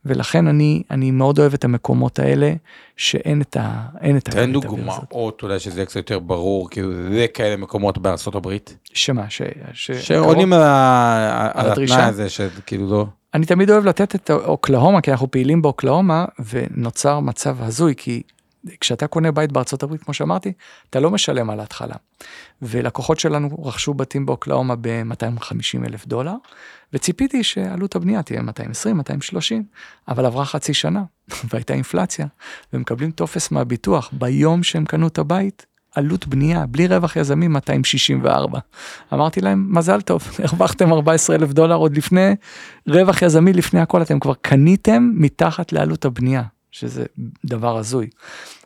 ולכן אני, אני מאוד אוהב את המקומות האלה, שאין את ה... אין את תן אוויר הזאת. דוגמאות אולי שזה יהיה קצת יותר ברור, כאילו זה כאלה מקומות בארצות הברית, שמה? ש... ש... שעונים על ה- על התנאי? הזה, שכאילו לא, אני תמיד אוהב לתת את אוקלהומה, כי אנחנו פעילים באוקלהומה, ונוצר מצב הזוי, כי כשאתה קונה בית בארצות הברית, כמו שאמרתי, אתה לא משלם על ההתחלה. ולקוחות שלנו רכשו בתים באוקלאומה ב-250 אלף דולר, וציפיתי שעלות הבנייה תהיה 220, 230, אבל עברה חצי שנה, והייתה אינפלציה, ומקבלים טופס מהביטוח ביום שהם קנו את הבית, עלות בנייה, בלי רווח יזמי 264. אמרתי להם, מזל טוב, הרווחתם 14 אלף דולר עוד לפני, רווח יזמי לפני הכל, אתם כבר קניתם מתחת לעלות הבנייה, שזה דבר הזוי.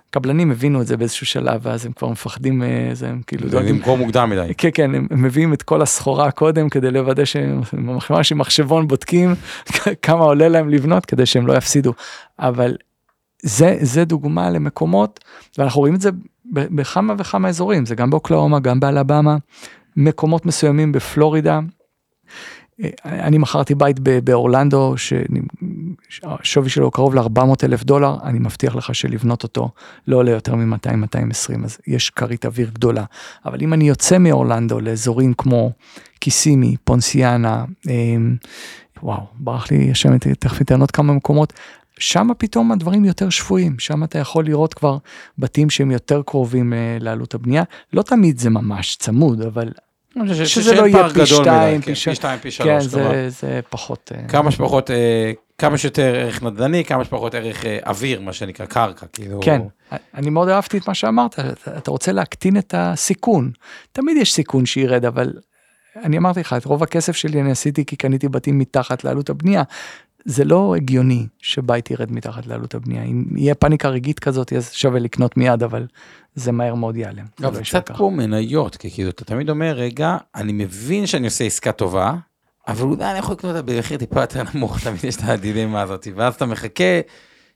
קבלנים הבינו את זה באיזשהו שלב ואז הם כבר מפחדים זה הם כאילו זה למכור מוקדם מדי. כן כן הם מביאים את כל הסחורה קודם כדי לוודא שהם ממש עם מחשבון בודקים כמה עולה להם לבנות כדי שהם לא יפסידו. אבל זה זה דוגמה למקומות ואנחנו רואים את זה בכמה וכמה אזורים. זה גם באוקלאומה גם באלבמה. מקומות מסוימים בפלורידה. אני מכרתי בית באורלנדו שהשווי שלו קרוב ל-400 אלף דולר, אני מבטיח לך שלבנות אותו לא עולה יותר מ-200-220, אז יש כרית אוויר גדולה. אבל אם אני יוצא מאורלנדו לאזורים כמו קיסימי, פונסיאנה, וואו, ברח לי השם, תכף אתן עוד כמה מקומות, שם פתאום הדברים יותר שפויים, שם אתה יכול לראות כבר בתים שהם יותר קרובים לעלות הבנייה, לא תמיד זה ממש צמוד, אבל שזה לא יהיה פי שתיים, פי שתיים, פי שלוש. כן, זה, זה פחות... כמה שפחות, כמה שיותר ערך נדל"ני, כמה שפחות ערך אוויר, מה שנקרא קרקע, כאילו... כן, אני מאוד אהבתי את מה שאמרת, אתה רוצה להקטין את הסיכון. תמיד יש סיכון שירד, אבל אני אמרתי לך, את רוב הכסף שלי אני עשיתי כי קניתי בתים מתחת לעלות הבנייה. זה לא הגיוני שבית ירד מתחת לעלות הבנייה. אם יהיה פאניקה רגעית כזאת, אז שווה לקנות מיד, אבל זה מהר מאוד ייעלם. לא, זה קצת כמו מניות, כי כאילו אתה תמיד אומר, רגע, אני מבין שאני עושה עסקה טובה, אבל אולי אני יכול לקנות אותה במחיר טיפה יותר נמוך, תמיד יש את הדילמה הזאת, ואז אתה מחכה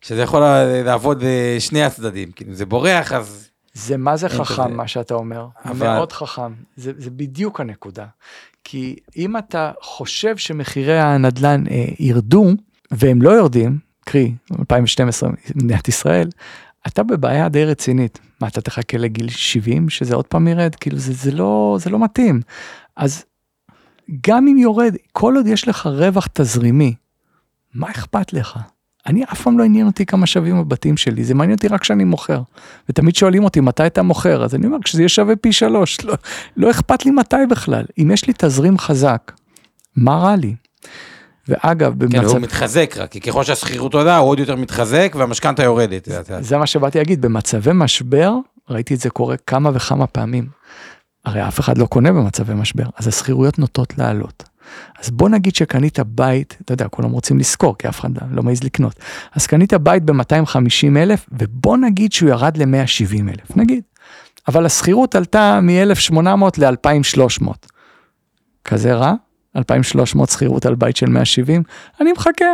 שזה יכול לעבוד בשני הצדדים, כאילו זה בורח אז... זה מה זה חכם מה שאתה אומר, אבל... מאוד חכם, זה, זה בדיוק הנקודה. כי אם אתה חושב שמחירי הנדל"ן אה, ירדו, והם לא יורדים, קרי 2012 מדינת ישראל, אתה בבעיה די רצינית. מה אתה תחכה לגיל 70 שזה עוד פעם ירד? כאילו זה, זה, לא, זה לא מתאים. אז גם אם יורד, כל עוד יש לך רווח תזרימי, מה אכפת לך? אני אף פעם לא עניין אותי כמה שווים הבתים שלי, זה מעניין אותי רק כשאני מוכר. ותמיד שואלים אותי מתי אתה מוכר, אז אני אומר כשזה יהיה שווה פי שלוש, לא, לא אכפת לי מתי בכלל. אם יש לי תזרים חזק, מה רע לי? ואגב, במצב... כן, הוא מתחזק רק, כי ככל שהשכירות עולה, הוא עוד יותר מתחזק והמשכנתה יורדת. זה מה שבאתי להגיד, במצבי משבר, ראיתי את זה קורה כמה וכמה פעמים. הרי אף אחד לא קונה במצבי משבר, אז השכירויות נוטות לעלות. אז בוא נגיד שקנית בית, אתה יודע, כולם רוצים לשכור, כי אף אחד לא מעז לקנות. אז קנית בית ב-250 אלף, ובוא נגיד שהוא ירד ל-170 אלף, נגיד. אבל השכירות עלתה מ-1800 ל-2300. כזה רע? 2,300 שכירות על בית של 170, אני מחכה,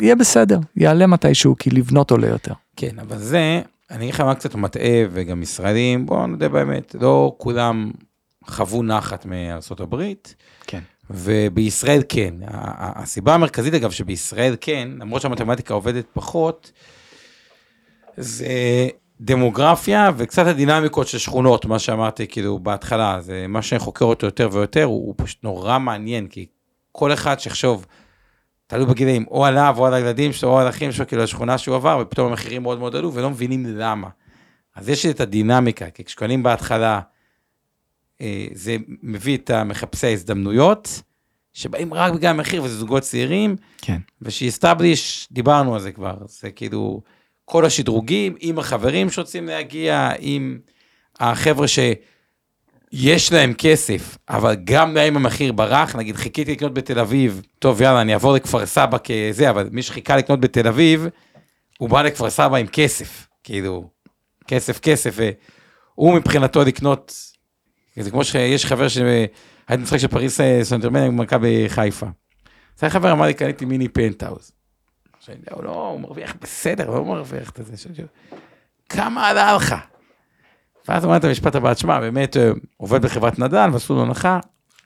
יהיה בסדר, יעלה מתישהו, כי לבנות עולה יותר. כן, אבל זה, אני אגיד לך מה קצת מטעה, וגם ישראלים, בואו נודה באמת, לא כולם חוו נחת מארצות הברית. כן. ובישראל כן. הסיבה המרכזית אגב שבישראל כן, למרות שהמתמטיקה עובדת פחות, זה דמוגרפיה וקצת הדינמיקות של שכונות, מה שאמרתי כאילו בהתחלה, זה מה שאני חוקר אותו יותר ויותר, הוא, הוא פשוט נורא מעניין, כי כל אחד שיחשוב, תלוי בגילאים, או עליו או על הילדים שלו או על האחים שלו, כאילו השכונה שהוא עבר, ופתאום המחירים מאוד מאוד עלו ולא מבינים למה. אז יש את הדינמיקה, כי כשקונים בהתחלה, זה מביא את המחפשי ההזדמנויות, שבאים רק בגלל המחיר, וזה זוגות צעירים, כן. ושהסטאבליש, דיברנו על זה כבר, זה כאילו... כל השדרוגים, עם החברים שרוצים להגיע, עם החבר'ה שיש להם כסף, אבל גם אם המחיר ברח, נגיד חיכיתי לקנות בתל אביב, טוב יאללה אני אעבור לכפר סבא כזה, אבל מי שחיכה לקנות בתל אביב, הוא בא לכפר סבא עם כסף, כאילו, כסף כסף, והוא מבחינתו לקנות, זה כמו שיש חבר שהייתי משחק של פריז סן ז'רמן עם מכבי חיפה. זה חבר אמר לי קניתי מיני פנטהאוז. הוא לא, הוא מרוויח בסדר, הוא לא מרוויח את זה. כמה עלה לך? ואז הוא אמר את המשפט הבא, תשמע, באמת אה, עובד בחברת נדל"ן ועשו לו הנחה,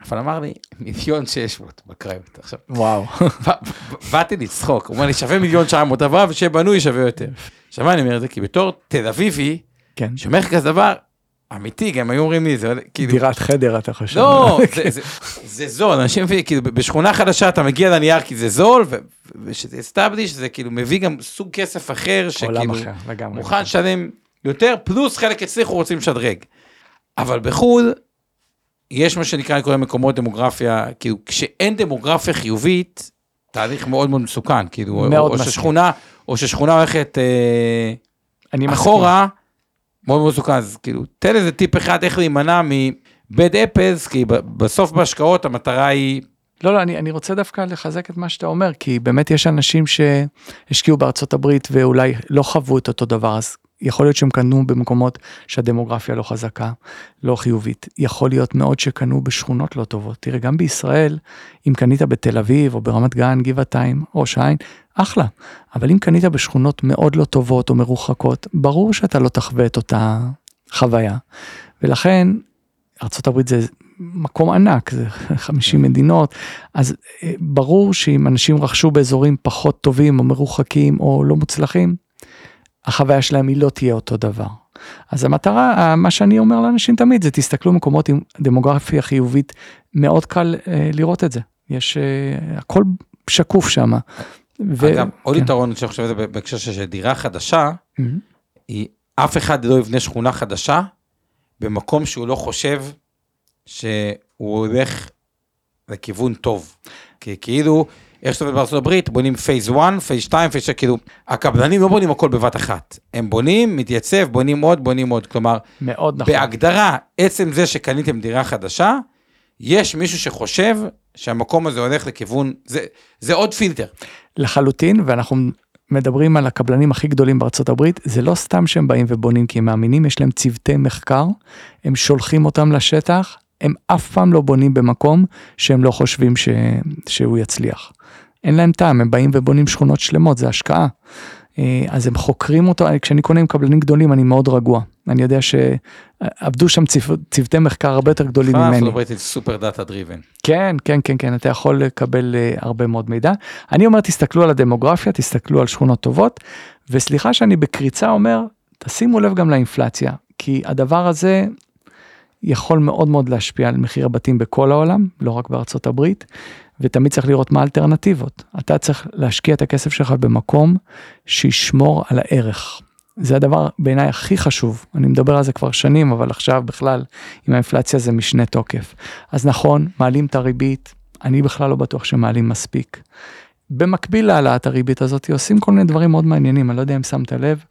אבל אמר לי, מיליון שש מאות בקריית גת. עכשיו, וואו. באתי לצחוק, הוא אומר לי, שווה מיליון תשע מאות, אבל שיהיה בנוי שווה יותר. עכשיו, אני אומר את זה? כי בתור תל אביבי, כן. שאומר כזה דבר, אמיתי, גם היו אומרים לי, זה כאילו... דירת חדר אתה חושב. לא, זה, זה, זה זול, אנשים מבינים, כאילו בשכונה חדשה אתה מגיע לנייר כי זה זול, ושזה אסטאבליש, זה כאילו מביא גם סוג כסף אחר, שכאילו, אחר, מוכן לשלם יותר, פלוס חלק הצליחו רוצים לשדרג. אבל בחו"ל, יש מה שנקרא, אני קורא מקומות דמוגרפיה, כאילו, כשאין דמוגרפיה חיובית, תהליך מאוד מאוד מסוכן, כאילו, מאוד או, או. ששכונה, או ששכונה הולכת אה, אני מסכים. מאוד מסוכן, אז כאילו, תן איזה טיפ אחד איך להימנע מבד אפלס, כי בסוף בהשקעות המטרה היא, לא, לא, אני, אני רוצה דווקא לחזק את מה שאתה אומר, כי באמת יש אנשים שהשקיעו בארצות הברית ואולי לא חוו את אותו דבר, אז יכול להיות שהם קנו במקומות שהדמוגרפיה לא חזקה, לא חיובית. יכול להיות מאוד שקנו בשכונות לא טובות. תראה, גם בישראל, אם קנית בתל אביב או ברמת גן, גבעתיים, ראש העין, אחלה. אבל אם קנית בשכונות מאוד לא טובות או מרוחקות, ברור שאתה לא תחווה את אותה חוויה. ולכן, ארה"ב זה מקום ענק, זה 50 מדינות, אז אה, ברור שאם אנשים רכשו באזורים פחות טובים או מרוחקים או לא מוצלחים, החוויה שלהם היא לא תהיה אותו דבר. אז המטרה, מה שאני אומר לאנשים תמיד זה תסתכלו במקומות עם דמוגרפיה חיובית, מאוד קל אה, לראות את זה. יש, אה, הכל שקוף שם. ו- אגב, עוד כן. יתרון שאני חושב על זה בהקשר של דירה חדשה, מהמם. היא אף אחד לא יבנה שכונה חדשה במקום שהוא לא חושב שהוא הולך לכיוון טוב. כי כאילו, איך שאתה בארצות הברית, בונים phase 1, phase 2, phase 6, כאילו, הקבלנים לא בונים הכל בבת אחת. הם בונים, מתייצב, בונים עוד, בונים עוד. כלומר, מאוד נכון. בהגדרה, עצם זה שקניתם דירה חדשה, יש מישהו שחושב שהמקום הזה הולך לכיוון, זה, זה עוד פילטר. לחלוטין, ואנחנו מדברים על הקבלנים הכי גדולים בארצות הברית, זה לא סתם שהם באים ובונים כי הם מאמינים, יש להם צוותי מחקר, הם שולחים אותם לשטח, הם אף פעם לא בונים במקום שהם לא חושבים ש... שהוא יצליח. אין להם טעם, הם באים ובונים שכונות שלמות, זה השקעה. אה, אז הם חוקרים אותו, כשאני קונה עם קבלנים גדולים אני מאוד רגוע. אני יודע שעבדו שם צו... צוותי מחקר הרבה יותר גדולים ממני. הברית היא super data driven. כן, כן, כן, כן, אתה יכול לקבל אה, הרבה מאוד מידע. אני אומר, תסתכלו על הדמוגרפיה, תסתכלו על שכונות טובות, וסליחה שאני בקריצה אומר, תשימו לב גם לאינפלציה, כי הדבר הזה יכול מאוד מאוד להשפיע על מחיר הבתים בכל העולם, לא רק בארצות הברית, ותמיד צריך לראות מה האלטרנטיבות. אתה צריך להשקיע את הכסף שלך במקום שישמור על הערך. זה הדבר בעיניי הכי חשוב, אני מדבר על זה כבר שנים, אבל עכשיו בכלל עם האינפלציה זה משנה תוקף. אז נכון, מעלים את הריבית, אני בכלל לא בטוח שמעלים מספיק. במקביל להעלאת הריבית הזאת עושים כל מיני דברים מאוד מעניינים, אני לא יודע אם שמת לב,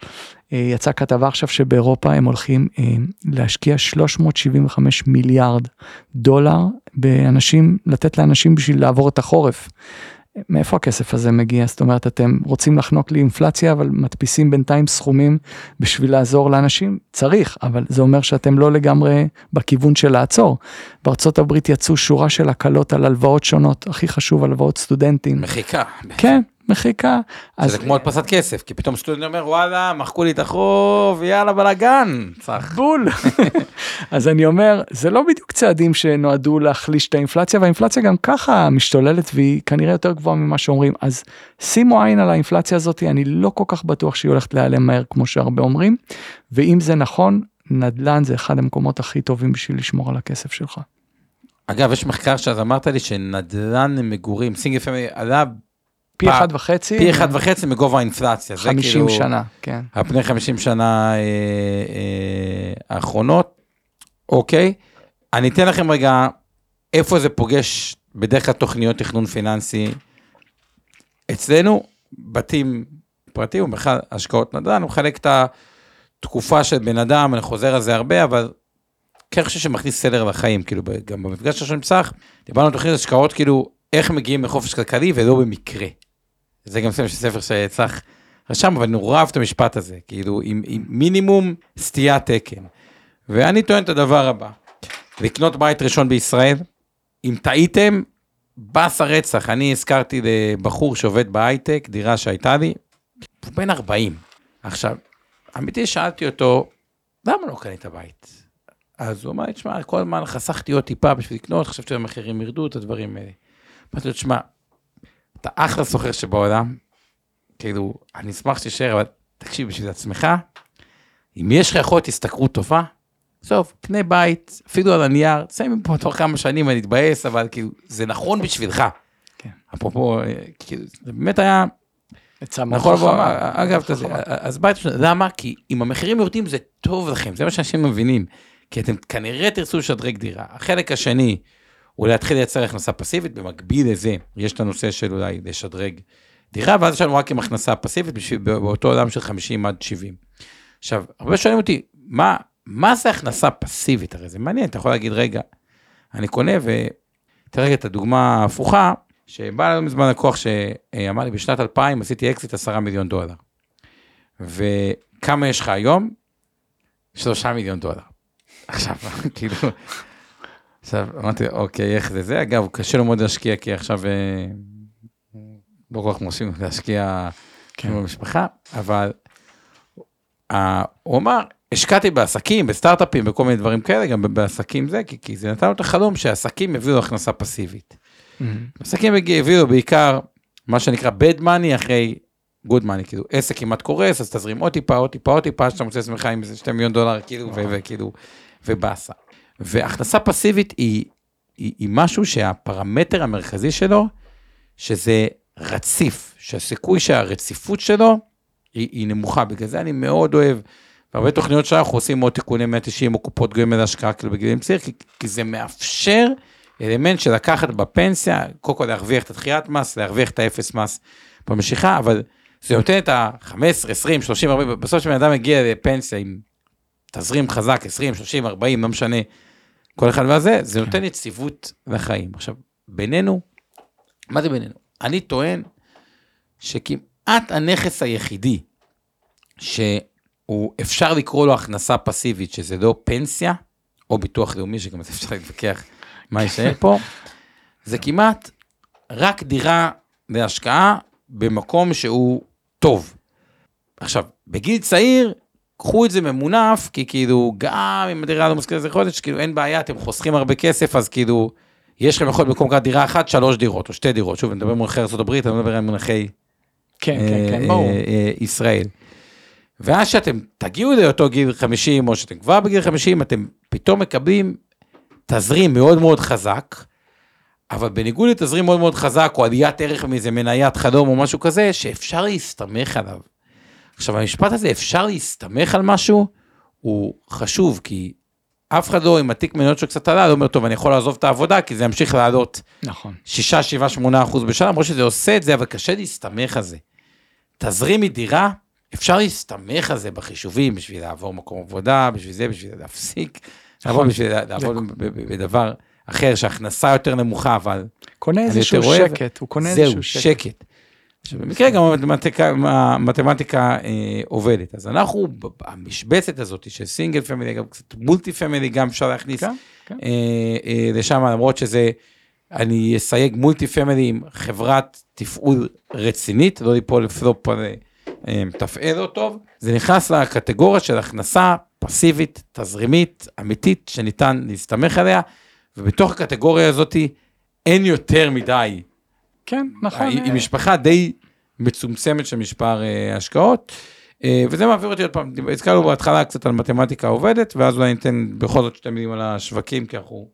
אה, יצאה כתבה עכשיו שבאירופה הם הולכים אה, להשקיע 375 מיליארד דולר באנשים, לתת לאנשים בשביל לעבור את החורף. מאיפה הכסף הזה מגיע? זאת אומרת, אתם רוצים לחנוק לאינפלציה, אבל מדפיסים בינתיים סכומים בשביל לעזור לאנשים? צריך, אבל זה אומר שאתם לא לגמרי בכיוון של לעצור. בארצות הברית יצאו שורה של הקלות על הלוואות שונות, הכי חשוב, הלוואות סטודנטים. מחיקה. כן, מחיקה. זה כמו הדפסת כסף, כי פתאום סטודנט אומר וואלה, מחקו לי את החוב, יאללה בלאגן. צריך. בול. אז אני אומר, זה לא בדיוק צעדים שנועדו להחליש את האינפלציה, והאינפלציה גם ככה משתוללת והיא כנראה יותר גבוהה ממה שאומרים. אז שימו עין על האינפלציה הזאת, אני לא כל כך בטוח שהיא הולכת להיעלם מהר כמו שהרבה אומרים, ואם זה נכון, נדל"ן זה אחד המקומות הכי טובים בשביל לשמור על הכסף שלך. אגב, יש מחקר שאז אמרת לי שנדל"ן למגורים, סינגל פמילי, עלה פי אחד וחצי, פי אחד וחצי מגובה האינפלציה. זה 50 כאילו שנה, כן. על פני 50 שנה אה, אה, האחרונות. אוקיי, אני אתן לכם רגע איפה זה פוגש בדרך כלל תוכניות תכנון פיננסי. אצלנו, בתים פרטיים, ובכלל השקעות נדל"ן, הוא מחלק את התקופה של בן אדם, אני חוזר על זה הרבה, אבל כן חושב שמכניס סדר לחיים, כאילו, גם במפגש הראשון עם צח, דיברנו על תוכנית השקעות, כאילו, איך מגיעים לחופש כלכלי ולא במקרה. זה גם ספר שצח רשם, אבל נורא אהב את המשפט הזה, כאילו, עם, עם מינימום סטיית תקן. ואני טוען את הדבר הבא, לקנות בית ראשון בישראל, אם טעיתם, באסה רצח. אני הזכרתי לבחור שעובד בהייטק, דירה שהייתה לי, הוא בן 40. עכשיו, אמיתי שאלתי אותו, למה לא קנית בית? אז הוא אמר לי, תשמע, כל הזמן חסכתי עוד טיפה בשביל לקנות, חשבתי שהמחירים ירדו, את הדברים האלה. אמרתי לו, תשמע, אתה אחלה סוחר שבעולם, כאילו, אני אשמח שתישאר, אבל תקשיב, בשביל עצמך, אם יש לך יכולת השתכרות טובה, עזוב, קנה בית, אפילו על הנייר, תסיים פה תוך כמה שנים, אני אתבאס, אבל כאילו, זה נכון בשבילך. כן. אפרופו, כאילו, זה באמת היה, עצה מאוד נכון, חכמה. אגב, יודע, אז בית, למה? כי אם המחירים יורדים זה טוב לכם, זה מה שאנשים מבינים. כי אתם כנראה תרצו לשדרג דירה. החלק השני הוא להתחיל לייצר הכנסה פסיבית, במקביל לזה יש את הנושא של אולי לשדרג דירה, ואז יש לנו רק עם הכנסה פסיבית בשביל, באותו עולם של 50 עד 70. עכשיו, הרבה שואלים אותי, מה, מה זה הכנסה פסיבית? הרי זה מעניין, אתה יכול להגיד, רגע, אני קונה ו... תראה רגע את הדוגמה ההפוכה, שבא לנו מזמן לקוח שאמר לי, בשנת 2000 עשיתי אקזיט 10 מיליון דולר. וכמה יש לך היום? 3 מיליון דולר. עכשיו, כאילו, עכשיו אמרתי, אוקיי, איך זה זה? אגב, קשה לו מאוד להשקיע, כי עכשיו אה, לא כל כך מרשים להשקיע כן. עם המשפחה, אבל אה, הוא אמר, השקעתי בעסקים, בסטארט-אפים, בכל מיני דברים כאלה, גם בעסקים זה, כי, כי זה נתן לו את החלום שעסקים יביאו הכנסה פסיבית. מהמם. עסקים הביאו בעיקר מה שנקרא bad money אחרי good money, כאילו עסק כמעט קורס, אז תזרים עוד טיפה, עוד טיפה, עוד טיפה, שאתה מוצא עצמך עם איזה 2 מיליון דולר, כאילו, וכאילו, ובאסה. והכנסה פסיבית היא, היא, היא משהו שהפרמטר המרכזי שלו, שזה רציף, שהסיכוי שהרציפות שלו היא, היא נמוכה, בגלל זה אני מאוד אוהב, בהרבה תוכניות שאנחנו עושים עוד תיקוני 190 או קופות גמל להשקעה כאילו בגילים צעיר, כי, כי זה מאפשר אלמנט של לקחת בפנסיה, קודם כל להרוויח את התחיית מס, להרוויח את האפס מס במשיכה, אבל זה נותן את ה-15, 20, 30, 40, בסוף כשבן אדם מגיע לפנסיה עם תזרים חזק, 20, 30, 40, לא משנה, כל אחד והזה, זה נותן יציבות לחיים. עכשיו, בינינו, מה זה בינינו? אני טוען שכמעט הנכס היחידי שהוא אפשר לקרוא לו הכנסה פסיבית, שזה לא פנסיה, או ביטוח לאומי, שגם זה אפשר להתווכח מה יישאר פה, זה כמעט רק דירה להשקעה במקום שהוא טוב. עכשיו, בגיל צעיר, קחו את זה ממונף, כי כאילו, גם אם הדירה לא מושכרת איזה חודש, כאילו אין בעיה, אתם חוסכים הרבה כסף, אז כאילו, יש לכם יכול להיות במקום לקחת דירה אחת, שלוש דירות, או שתי דירות. שוב, אני מדבר במונחי ארה"ב, אני לא מדבר על מונחי כן, כן, אה, כן, ברור. אה, אה, ישראל. ואז שאתם תגיעו לאותו גיל 50, או שאתם כבר בגיל 50, אתם פתאום מקבלים תזרים מאוד מאוד חזק, אבל בניגוד לתזרים מאוד מאוד חזק, או עליית ערך מאיזה מניית חלום או משהו כזה, שאפשר להסתמך עליו. עכשיו, המשפט הזה, אפשר להסתמך על משהו, הוא חשוב, כי אף אחד לא, אם התיק מניות שלו קצת עלה, לא אומר, טוב, אני יכול לעזוב את העבודה, כי זה ימשיך לעלות נכון. 6, 7, 8 אחוז בשנה, למרות שזה עושה את זה, אבל קשה להסתמך על זה. תזרים מדירה, אפשר להסתמך על זה בחישובים בשביל לעבור מקום עבודה, בשביל זה, בשביל להפסיק, לעבוד בשביל לעבוד בדבר אחר, שהכנסה יותר נמוכה, אבל קונה איזשהו שקט, הוא קונה איזשהו זהו, שקט. שקט. עכשיו, במקרה גם המתמטיקה, המתמטיקה אה, עובדת. אז אנחנו, המשבצת הזאת של single family, גם קצת multi family, גם אפשר להכניס כן, כן. אה, אה, לשם, למרות שזה, אני אסייג multi family עם חברת תפעול רצינית, לא ליפול לפלופ על אה, מתפעל לא טוב, זה נכנס לקטגוריה של הכנסה פסיבית, תזרימית, אמיתית, שניתן להסתמך עליה, ובתוך הקטגוריה הזאת אין יותר מדי כן, נכון. היא, אה, משפחה די מצומצמת של מספר אה, השקעות, אה, וזה מעביר אותי עוד פעם, הזכרנו בהתחלה קצת על מתמטיקה עובדת, ואז אולי ניתן בכל זאת שתי מילים על השווקים, כי אנחנו...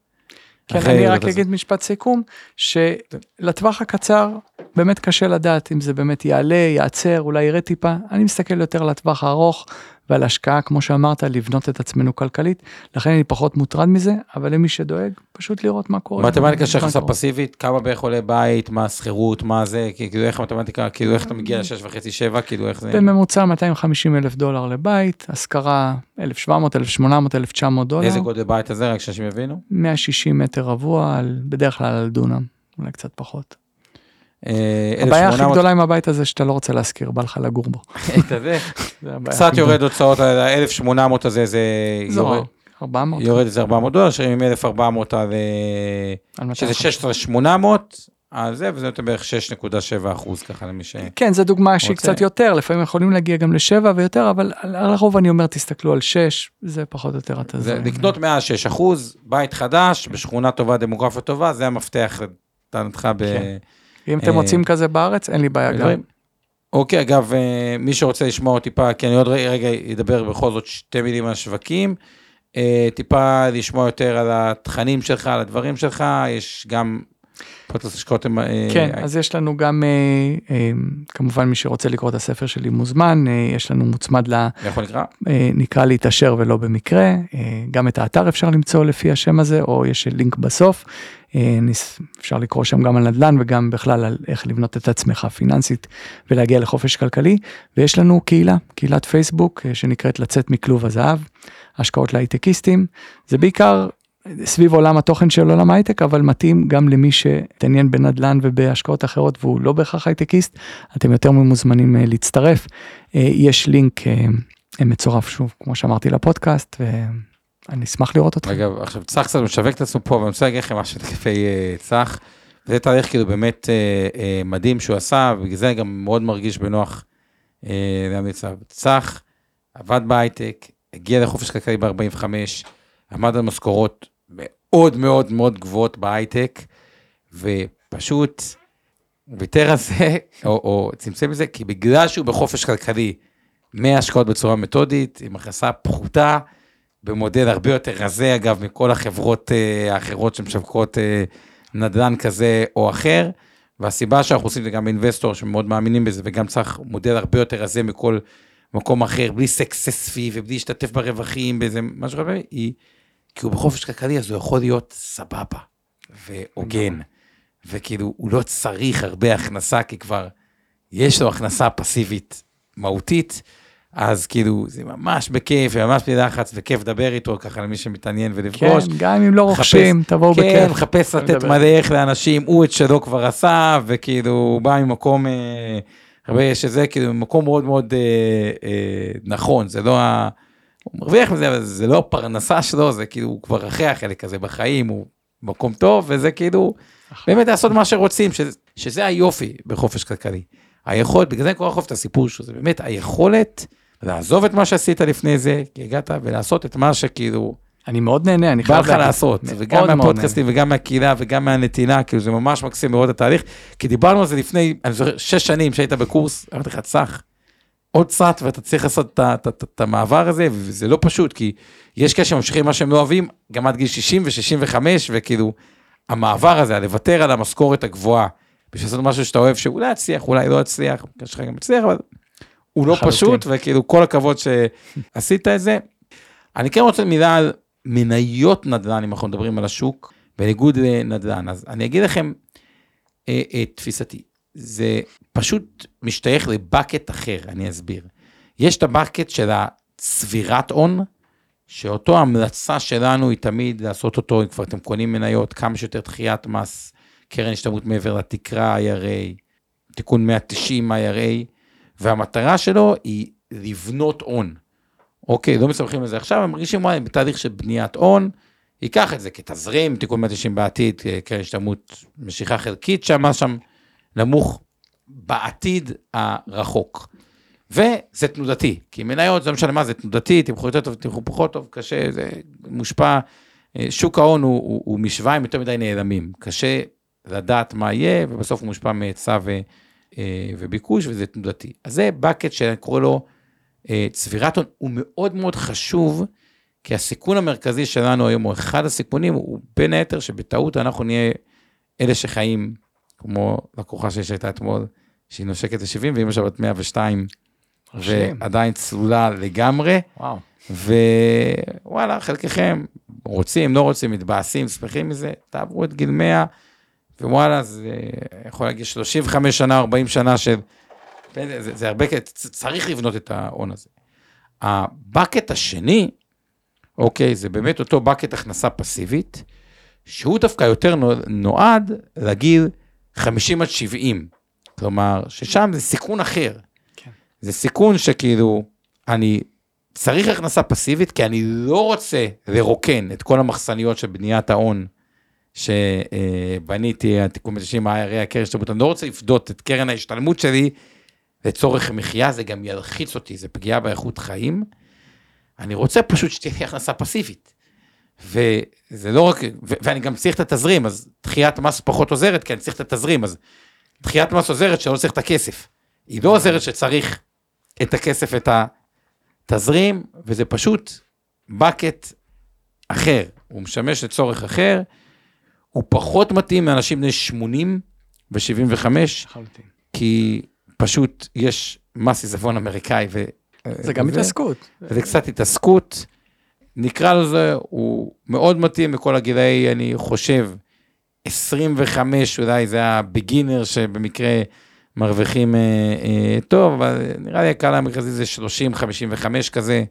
כן, אני רק הזאת. אגיד משפט סיכום, שלטווח הקצר באמת קשה לדעת אם זה באמת יעלה, יעצר, אולי ירד טיפה. אני מסתכל יותר לטווח הארוך ועל השקעה, כמו שאמרת, לבנות את עצמנו כלכלית. לכן אני פחות מוטרד מזה, אבל למי שדואג, פשוט לראות מה קורה. מתמטיקה של הכנסה. פסיבית, כמה בערך עולה בית, מה השכירות, מה זה, כאילו איך המתמטיקה, כאילו איך אתה מגיע וחצי, שבע, כאילו איך זה... בממוצע 250 אלף דולר לבית, השכרה 1,700, 1,800, 1,900 דולר. איזה גודל בית הזה, רק שאנשים יבינו? 160 מטר רבוע, על, בדרך כלל על דונם, אולי קצת פחות. אה, הבעיה הכי 1,800 גדולה עם הבית הזה שאתה לא רוצה להשכיר, בא לך לגור בו. זה קצת. יורד הוצאות על ה-1,800 הזה, זה יורד- 400. יורד איזה 400 דולר, שרים 1,400 על... אה, שזה 250. 16,800 על זה, וזה נותן בערך 6.7 אחוז ככה למי ש... כן, זו דוגמה שהיא קצת יותר, לפעמים יכולים להגיע גם לשבע ויותר, אבל הרוב אני אומר, תסתכלו על שש, זה פחות או יותר זה התזרים. לקנות מעל 6 אחוז, בית חדש, בשכונה טובה, דמוגרפיה טובה, זה המפתח לטענתך ב... אם אתם אה, מוצאים כזה בארץ, אין לי בעיה גם. אוקיי, אגב, אה, מי שרוצה לשמוע עוד טיפה, כי אני עוד רגע רגע אדבר בכל זאת שתי מילים על השווקים, אה, טיפה לשמוע יותר על התכנים שלך, על הדברים שלך, יש גם פודקאסט השקעות הם... אה, כן, אה, אז יש לנו גם, אה, כמובן מי שרוצה לקרוא את הספר שלי מוזמן, יש לנו מוצמד ל... איך הוא נקרא? נקרא להתעשר ולא במקרה, גם את האתר אפשר למצוא לפי השם הזה, או יש לינק בסוף. אפשר לקרוא שם גם על נדל"ן וגם בכלל על איך לבנות את עצמך פיננסית ולהגיע לחופש כלכלי. ויש לנו קהילה, קהילת פייסבוק שנקראת לצאת מכלוב הזהב, השקעות להייטקיסטים. זה בעיקר סביב עולם התוכן של עולם ההייטק, אבל מתאים גם למי שהתעניין בנדל"ן ובהשקעות אחרות והוא לא בהכרח הייטקיסט, אתם יותר ממוזמנים אה, להצטרף. אה, יש לינק אה, מצורף שוב, כמו שאמרתי, לפודקאסט, ואני אשמח לראות אתכם. אגב, עכשיו צח קצת משווק את עצמו פה, ואני רוצה להגיד לכם משהו לגבי צח. וזה תהליך כאילו באמת מדהים שהוא עשה, ובגלל זה אני גם מאוד מרגיש בנוח להמליץ עליו. צח עבד בהייטק, הגיע לחופש כלכלי ב-45, עמד על משכורות מאוד מאוד מאוד גבוהות בהייטק, ופשוט ויתר על זה, או, או צמצם את זה, כי בגלל שהוא בחופש כלכלי, מהשקעות בצורה מתודית, עם הכנסה פחותה, במודל הרבה יותר רזה, אגב, מכל החברות אה, האחרות שמשווקות אה, נדל"ן כזה או אחר, והסיבה שאנחנו עושים זה גם אינבסטור שמאוד מאמינים בזה, וגם צריך מודל הרבה יותר רזה מכל מקום אחר, בלי סקסס פי ובלי להשתתף ברווחים, באיזה משהו כזה, היא, כי הוא בחופש כלכלי, אז הוא יכול להיות סבבה והוגן, וכאילו, הוא לא צריך הרבה הכנסה, כי כבר יש לו הכנסה פסיבית מהותית, אז כאילו, זה ממש בכיף, וממש בלי לחץ, וכיף לדבר איתו, ככה למי שמתעניין כן, ולפגוש. גם אם לא רוכשים, תבואו כן, בכיף. מחפש לתת. מלא איך לאנשים, הוא את שלו כבר עשה, וכאילו, הוא בא ממקום, אה, הרבה שזה כאילו מקום מאוד מאוד אה, אה, נכון, זה לא ה... הוא מרוויח מזה, אבל זה לא הפרנסה שלו, זה כאילו, הוא כבר אחרי החלק הזה בחיים, הוא מקום טוב, וזה כאילו, באמת לעשות מה שרוצים, שזה, שזה היופי בחופש כלכלי. היכולת, בגלל זה אני כך אוהב את הסיפור שלו, זה באמת היכולת לעזוב את מה שעשית לפני זה, כי הגעת, ולעשות את מה שכאילו, אני מאוד נהנה, אני בא חייב לך להגיד. לעשות, וגם מהפודקאסטים וגם מהקהילה וגם מהנתינה, כאילו זה ממש מקסים לראות את התהליך, כי דיברנו על זה לפני, אני זוכר, שש שנים שהיית בקורס, אמרתי לך, צח, עוד קצת ואתה צריך לעשות את את את המעבר הזה, וזה לא פשוט, כי יש כאלה שממשיכים מה שהם לא אוהבים, גם עד גיל 60 ו-65, וכאילו, המעבר הזה, לוותר על המשכורת הגבוהה, בשביל לעשות משהו שאתה אוהב, שאולי יצליח, אולי לא יצליח, יש לך גם יצליח, אבל הוא לא. פשוט, וכאילו, כל הכבוד שעשית את זה. אני כן רוצה מילה על מניות נדל"ן, אם אנחנו מדברים על השוק, בניגוד לנדל"ן. אז אני אגיד לכם אה, אה, תפיסתי, זה פשוט משתייך לבקט אחר, אני אסביר. יש את הבקט של הצבירת הון, שאותו המלצה שלנו היא תמיד לעשות אותו, אם כבר אתם קונים מניות, כמה שיותר דחיית מס, קרן השתלמות מעבר לתקרה IRA, תיקון 190 IRA, והמטרה שלו היא לבנות הון. אוקיי, לא מסתמכים על זה עכשיו, הם מרגישים וואי, בתהליך של בניית הון, ייקח את זה כתזרים, תיקון 190 בעתיד, קרן השתלמות משיכה חלקית, שהמס שם נמוך בעתיד הרחוק. וזה תנודתי, כי מניות לא משנה מה זה תנודתי, תמכו יותר טוב, תמכו פחות טוב, קשה, זה מושפע, אה, שוק ההון הוא, הוא, הוא משוואה עם יותר מדי נעלמים, קשה לדעת מה יהיה, ובסוף הוא מושפע מהיצע אה, וביקוש, וזה תנודתי. אז זה bucket שאני קורא לו אה, צבירת הון, הוא מאוד מאוד חשוב, כי הסיכון המרכזי שלנו היום, או אחד הסיכונים, הוא בין היתר שבטעות אנחנו נהיה אלה שחיים, כמו לקוחה שיש הייתה אתמול, שהיא נושקת ל-70, ואמא שלה בת 102, מרשים. ועדיין צלולה לגמרי, וואו. ווואלה, חלקכם רוצים, לא רוצים, מתבאסים, שמחים מזה, תעברו את גיל 100, ווואלה, זה יכול להגיד 35 שנה, 40 שנה של... זה, זה, הרבה, צ- צריך לבנות את ההון הזה. הבקט השני, אוקיי, זה באמת אותו בקט הכנסה פסיבית, שהוא דווקא יותר נו- נועד לגיל 50 עד 70. כלומר, ששם זה סיכון אחר. כן. זה סיכון שכאילו, אני צריך הכנסה פסיבית, כי אני לא רוצה לרוקן את כל המחסניות של בניית ההון שבניתי, התיקון ב-90, ה-IRA, הקרן השתלמות, אני לא רוצה לפדות את קרן ההשתלמות שלי לצורך מחיה, זה גם ילחיץ אותי, זה פגיעה באיכות חיים. אני רוצה פשוט שתהיה לי הכנסה פסיבית. וזה לא רק, ו- ואני גם צריך את התזרים, אז דחיית מס פחות עוזרת, כי אני צריך את התזרים, אז דחיית מס עוזרת שלא צריך את הכסף. היא לא עוזרת שצריך את הכסף, את התזרים, וזה פשוט bucket אחר, הוא משמש לצורך אחר, הוא פחות מתאים לאנשים בני 80 ו-75, לחלוטין. כי פשוט יש מס עיזבון אמריקאי. ו... זה גם התעסקות. זה קצת התעסקות. נקרא לזה, הוא מאוד מתאים לכל הגילאי, אני חושב, 25 אולי זה הבגינר שבמקרה מרוויחים אה, אה, טוב, אבל נראה לי הקהל המרכזי זה 30-55 כזה.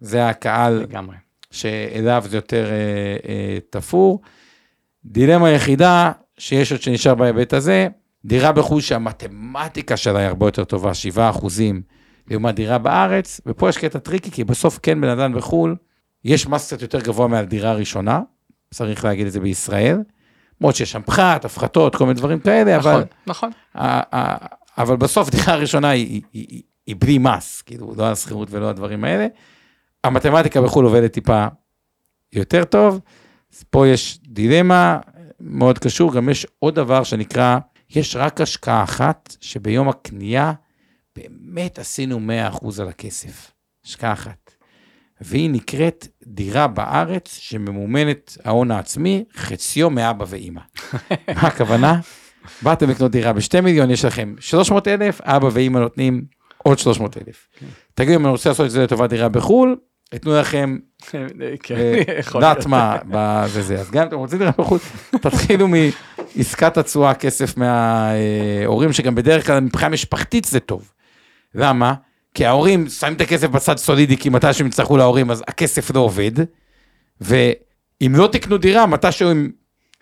זה הקהל לגמרי. שאליו זה יותר אה, אה, תפור. דילמה יחידה שיש עוד שנשאר בהיבט הזה, דירה בחו"ל שהמתמטיקה שלה היא הרבה יותר טובה, 7 אחוזים, לעומת דירה בארץ, ופה יש קטע טריקי, כי בסוף כן בן אדם בחו"ל, יש מס קצת יותר גבוה מעל דירה ראשונה, צריך להגיד את זה בישראל, למרות שיש שם פחת, הפחתות, כל מיני דברים כאלה, אבל, נכון, נכון. אבל בסוף דירה ראשונה היא, היא, היא, היא בלי מס, כאילו, לא השכירות ולא הדברים האלה. המתמטיקה בחו"ל עובדת טיפה יותר טוב, אז פה יש דילמה מאוד קשור, גם יש עוד דבר שנקרא, יש רק השקעה אחת, שביום הקנייה באמת עשינו 100% על הכסף, השקעה אחת. והיא נקראת דירה בארץ שממומנת ההון העצמי, חציו מאבא ואימא. מה הכוונה? באתם לקנות דירה ב-2 מיליון, יש לכם 300 אלף, אבא ואימא נותנים עוד 300 אלף. תגידו, אם אני רוצה לעשות את זה לטובת דירה בחו"ל, ייתנו לכם כן, אה, יכול להיות. דעת מה בזה זה. אז גם אם אתם רוצים דירה בחו"ל, תתחילו מעסקת התשואה, כסף מההורים, שגם בדרך כלל מבחינה משפחתית זה טוב. למה? כי ההורים שמים את הכסף בצד סולידי, כי מתי שהם יצטרכו להורים, אז הכסף לא עובד. ואם לא תקנו דירה, מתישהו הם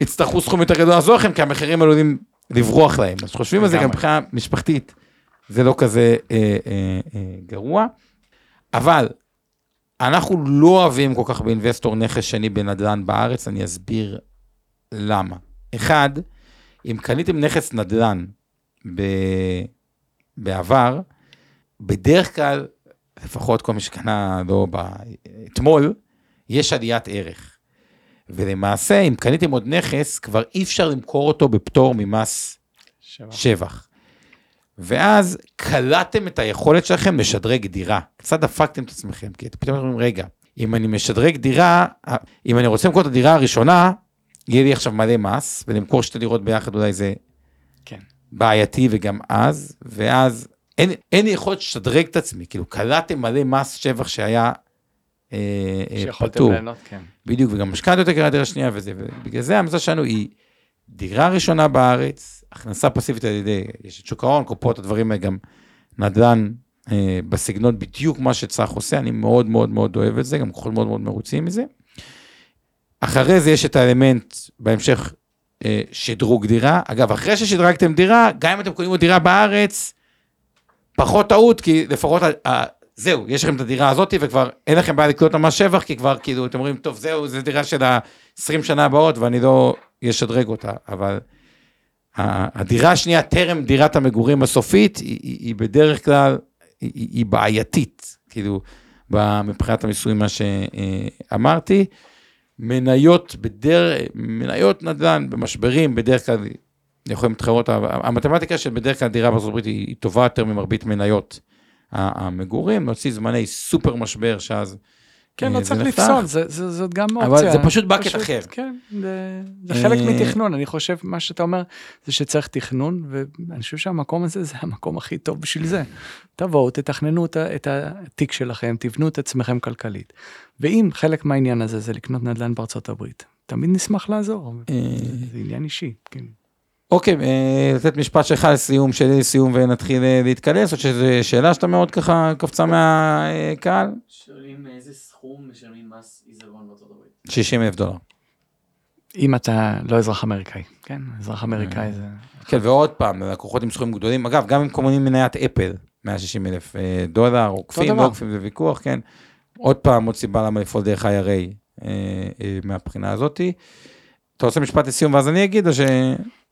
יצטרכו סכום יותר גדול לעזור לכם, כי המחירים עלולים לברוח להם. אז חושבים על זה גם. מבחינה משפחתית, זה לא כזה אה, אה, אה, גרוע. אבל אנחנו לא אוהבים כל כך באינבסטור נכס שני בנדל"ן בארץ, אני אסביר למה. אחד, אם קניתם נכס נדל"ן ב... בעבר, בדרך כלל, לפחות כל מי שקנה לא ב... אתמול, יש עליית ערך. ולמעשה, אם קניתם עוד נכס, כבר אי אפשר למכור אותו בפטור ממס שבע. שבח. ואז קלטתם את היכולת שלכם לשדרג דירה. קצת דפקתם את עצמכם, כי אתם פתאום אומרים, רגע, אם אני משדרג דירה, אם אני רוצה למכור את הדירה הראשונה, יהיה לי עכשיו מלא מס, ולמכור שתי דירות ביחד אולי זה כן. בעייתי וגם אז, ואז אין, אין יכולת לשדרג את עצמי, כאילו קלטתם מלא מס שבח שהיה אה, אה, פטור. ליהנות, כן. בדיוק, וגם משכנתה יותר יקרה דירה שנייה וזה, ובגלל זה ההמלצה שלנו היא דירה ראשונה בארץ, הכנסה פסיבית על ידי, יש את שוק ההון, קופות, הדברים האלה, גם נדל"ן אה, בסגנון בדיוק מה שצח עושה, אני מאוד מאוד מאוד אוהב את זה, גם כוחות מאוד מאוד מרוצים מזה. אחרי זה יש את האלמנט, בהמשך, אה, שדרוג דירה. אגב, אחרי ששדרגתם דירה, גם אם אתם קונים עוד דירה בארץ, פחות טעות, כי לפחות, ה- זהו, יש לכם את הדירה הזאת, וכבר אין לכם בעיה לקנות מס שבח, כי כבר כאילו, אתם אומרים, טוב, זהו, זו דירה של ה-20 שנה הבאות, ואני לא אשדרג אותה, אבל הדירה השנייה, טרם דירת המגורים הסופית, היא, היא, בדרך כלל, היא, היא בעייתית, כאילו, מבחינת המיסוי, מה שאמרתי. מניות בדרך, מניות נדל"ן במשברים, בדרך כלל יכולים להתחרות, המתמטיקה של בדרך כלל דירה בארצות הברית היא, טובה יותר ממרבית מניות המגורים, להוציא זמני סופר משבר שאז. כן, אה, לא צריך. לפסול, זאת גם אבל אופציה. זה פשוט bucket אחר. כן, זה- חלק אה, מתכנון, אני חושב, מה שאתה אומר, זה שצריך תכנון, ואני חושב שהמקום הזה זה המקום הכי טוב בשביל זה. תבואו, תתכננו את התיק שלכם, תבנו את עצמכם כלכלית. ואם חלק מהעניין הזה זה לקנות נדל"ן בארצות הברית, תמיד נשמח לעזור, אה, זה עניין אישי, כן. אוקיי, אה, לתת משפט שלך לסיום, שלי לסיום ונתחיל אה, להתכנס, או שזו שאלה שאתה מאוד ככה קפצה מהקהל? שואלים מאיזה סכום משלמים מס עיזבון בארצות הברית. 60 אלף דולר. אם אתה לא אזרח אמריקאי, כן, אזרח אמריקאי זה... כן, ועוד פעם, לקוחות עם סכומים גדולים, אגב, גם אם קונים מניית אפל, 160 אלף אה, דולר, עוקפים. לא עוקפים, זה ויכוח, כן. עוד פעם, עוד סיבה למה לפעול דרך IRA אה, אה, מהבחינה הזאתי. אתה רוצה משפט לסיום ואז אני אגיד, או ש...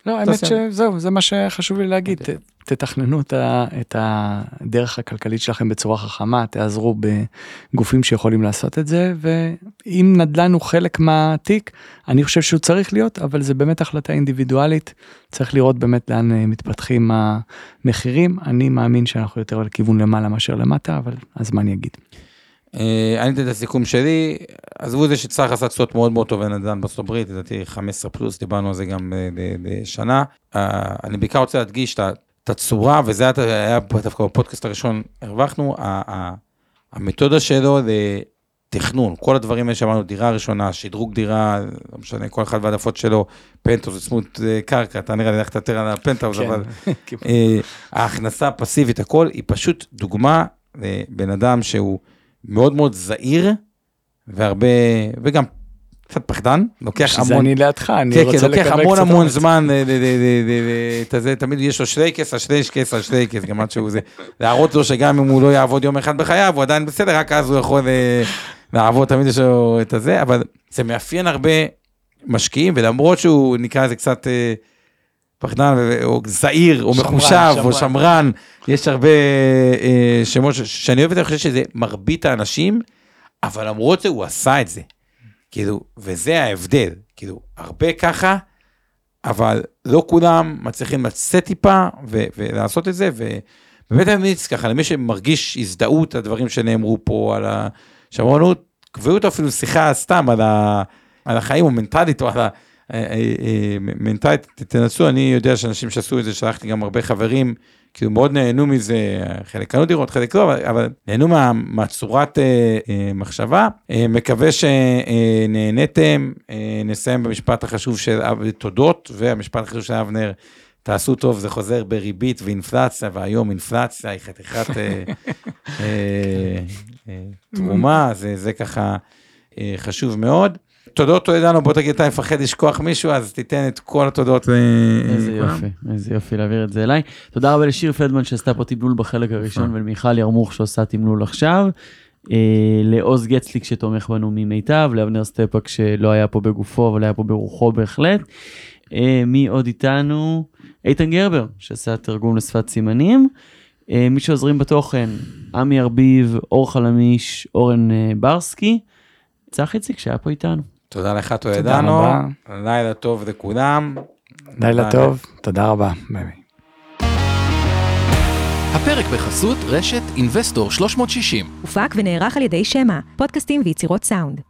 לא, האמת. שזהו, זה מה שחשוב לי להגיד, אוקיי. תתכננו את הדרך הכלכלית שלכם בצורה חכמה, תעזרו בגופים שיכולים לעשות את זה, ואם נדל"ן הוא חלק מהתיק, אני חושב שהוא צריך להיות, אבל זה באמת החלטה אינדיבידואלית, צריך לראות באמת לאן אה, מתפתחים המחירים, אני מאמין שאנחנו יותר לכיוון למעלה מאשר למטה, אבל הזמן יגיד. אה, אני אתן את הסיכום שלי, עזבו את זה שצריך לעשות תשואות מאוד מאוד טוב לנדל"ן בארצות הברית, לדעתי 15 פלוס, דיברנו על זה גם אה, בשנה. אה, אני בעיקר רוצה להדגיש את הצורה, וזה היה- דווקא בפודקאסט הראשון, הרווחנו, המתודה שלו לתכנון, כל הדברים האלה שאמרנו, דירה ראשונה, שדרוג דירה, לא משנה, כל אחד והעדפות שלו, פנטהאוז, צמוד אה, קרקע, אתה נראה לי הלכת יותר על הפנטהאוז, כן. אבל אה, ההכנסה הפסיבית, הכל, היא פשוט דוגמה לבן אדם שהוא מאוד מאוד זהיר, והרבה, וגם קצת פחדן, לוקח זה המון, אני לידך, אני כן, רוצה כן, לוקח המון המון. זמן, אה, ל- ל- את הזה, תמיד יש לו שלייקס, השלייקס, השלייקס, גם עד שהוא זה, להראות לו שגם אם הוא לא יעבוד יום אחד בחייו, הוא עדיין בסדר, רק אז הוא יכול אה, לעבוד, תמיד יש לו את הזה, אבל זה מאפיין הרבה משקיעים, ולמרות שהוא נקרא לזה קצת אה, פחדן, או זהיר, או שמרן, מחושב, או שמרן. יש הרבה אה, שמות שאני אוהב את זה, אני חושב שזה מרבית האנשים, אבל למרות זה הוא עשה את זה. כאילו, וזה ההבדל, כאילו, הרבה ככה, אבל לא כולם מצליחים לצאת טיפה ו- ולעשות את זה, ובאמת אני ממליץ ככה, למי שמרגיש הזדהות, הדברים שנאמרו פה על השמרנות, קבעו אותו אפילו שיחה סתם על, ה- על החיים, או מנטלית, או על ה... אה, אה, אה, מנטלית, תנסו, אני יודע שאנשים שעשו את זה, שלחתי גם הרבה חברים, כאילו מאוד נהנו מזה, חלק קנו דירות, חלק לא, אבל, נהנו מה, מהצורת מחשבה. מקווה שנהניתם, נסיים במשפט החשוב של תודות, והמשפט החשוב של אבנר, תעשו טוב, זה חוזר בריבית ואינפלציה, והיום אינפלציה היא חתיכת תרומה, זה, ככה חשוב מאוד. תודות טולדנו, בוא תגיד, אתה מפחד לשכוח מישהו, אז תיתן את כל התודות. איזה. יופי, איזה יופי להעביר את זה אליי. תודה רבה לשיר פלדמן שעשתה פה תמלול בחלק הראשון. ולמיכל ירמוך שעושה תמלול עכשיו. אה, לעוז גצליק שתומך בנו ממיטב, לאבנר סטפק שלא היה פה בגופו אבל היה פה ברוחו בהחלט. אה, מי עוד איתנו? איתן גרבר שעשה תרגום לשפת סימנים. אה, מי שעוזרים בתוכן, עמי ארביב, אור חלמיש, אורן ברסקי. צח איציק שהיה פה איתנו. תודה לך, תודה טולדנו. לילה טוב לכולם. לילה. טוב, תודה רבה. ביי ביי. הפרק בחסות רשת אינבסטור 360. הופק ונערך על ידי שמע, פודקאסטים ויצירות סאונד.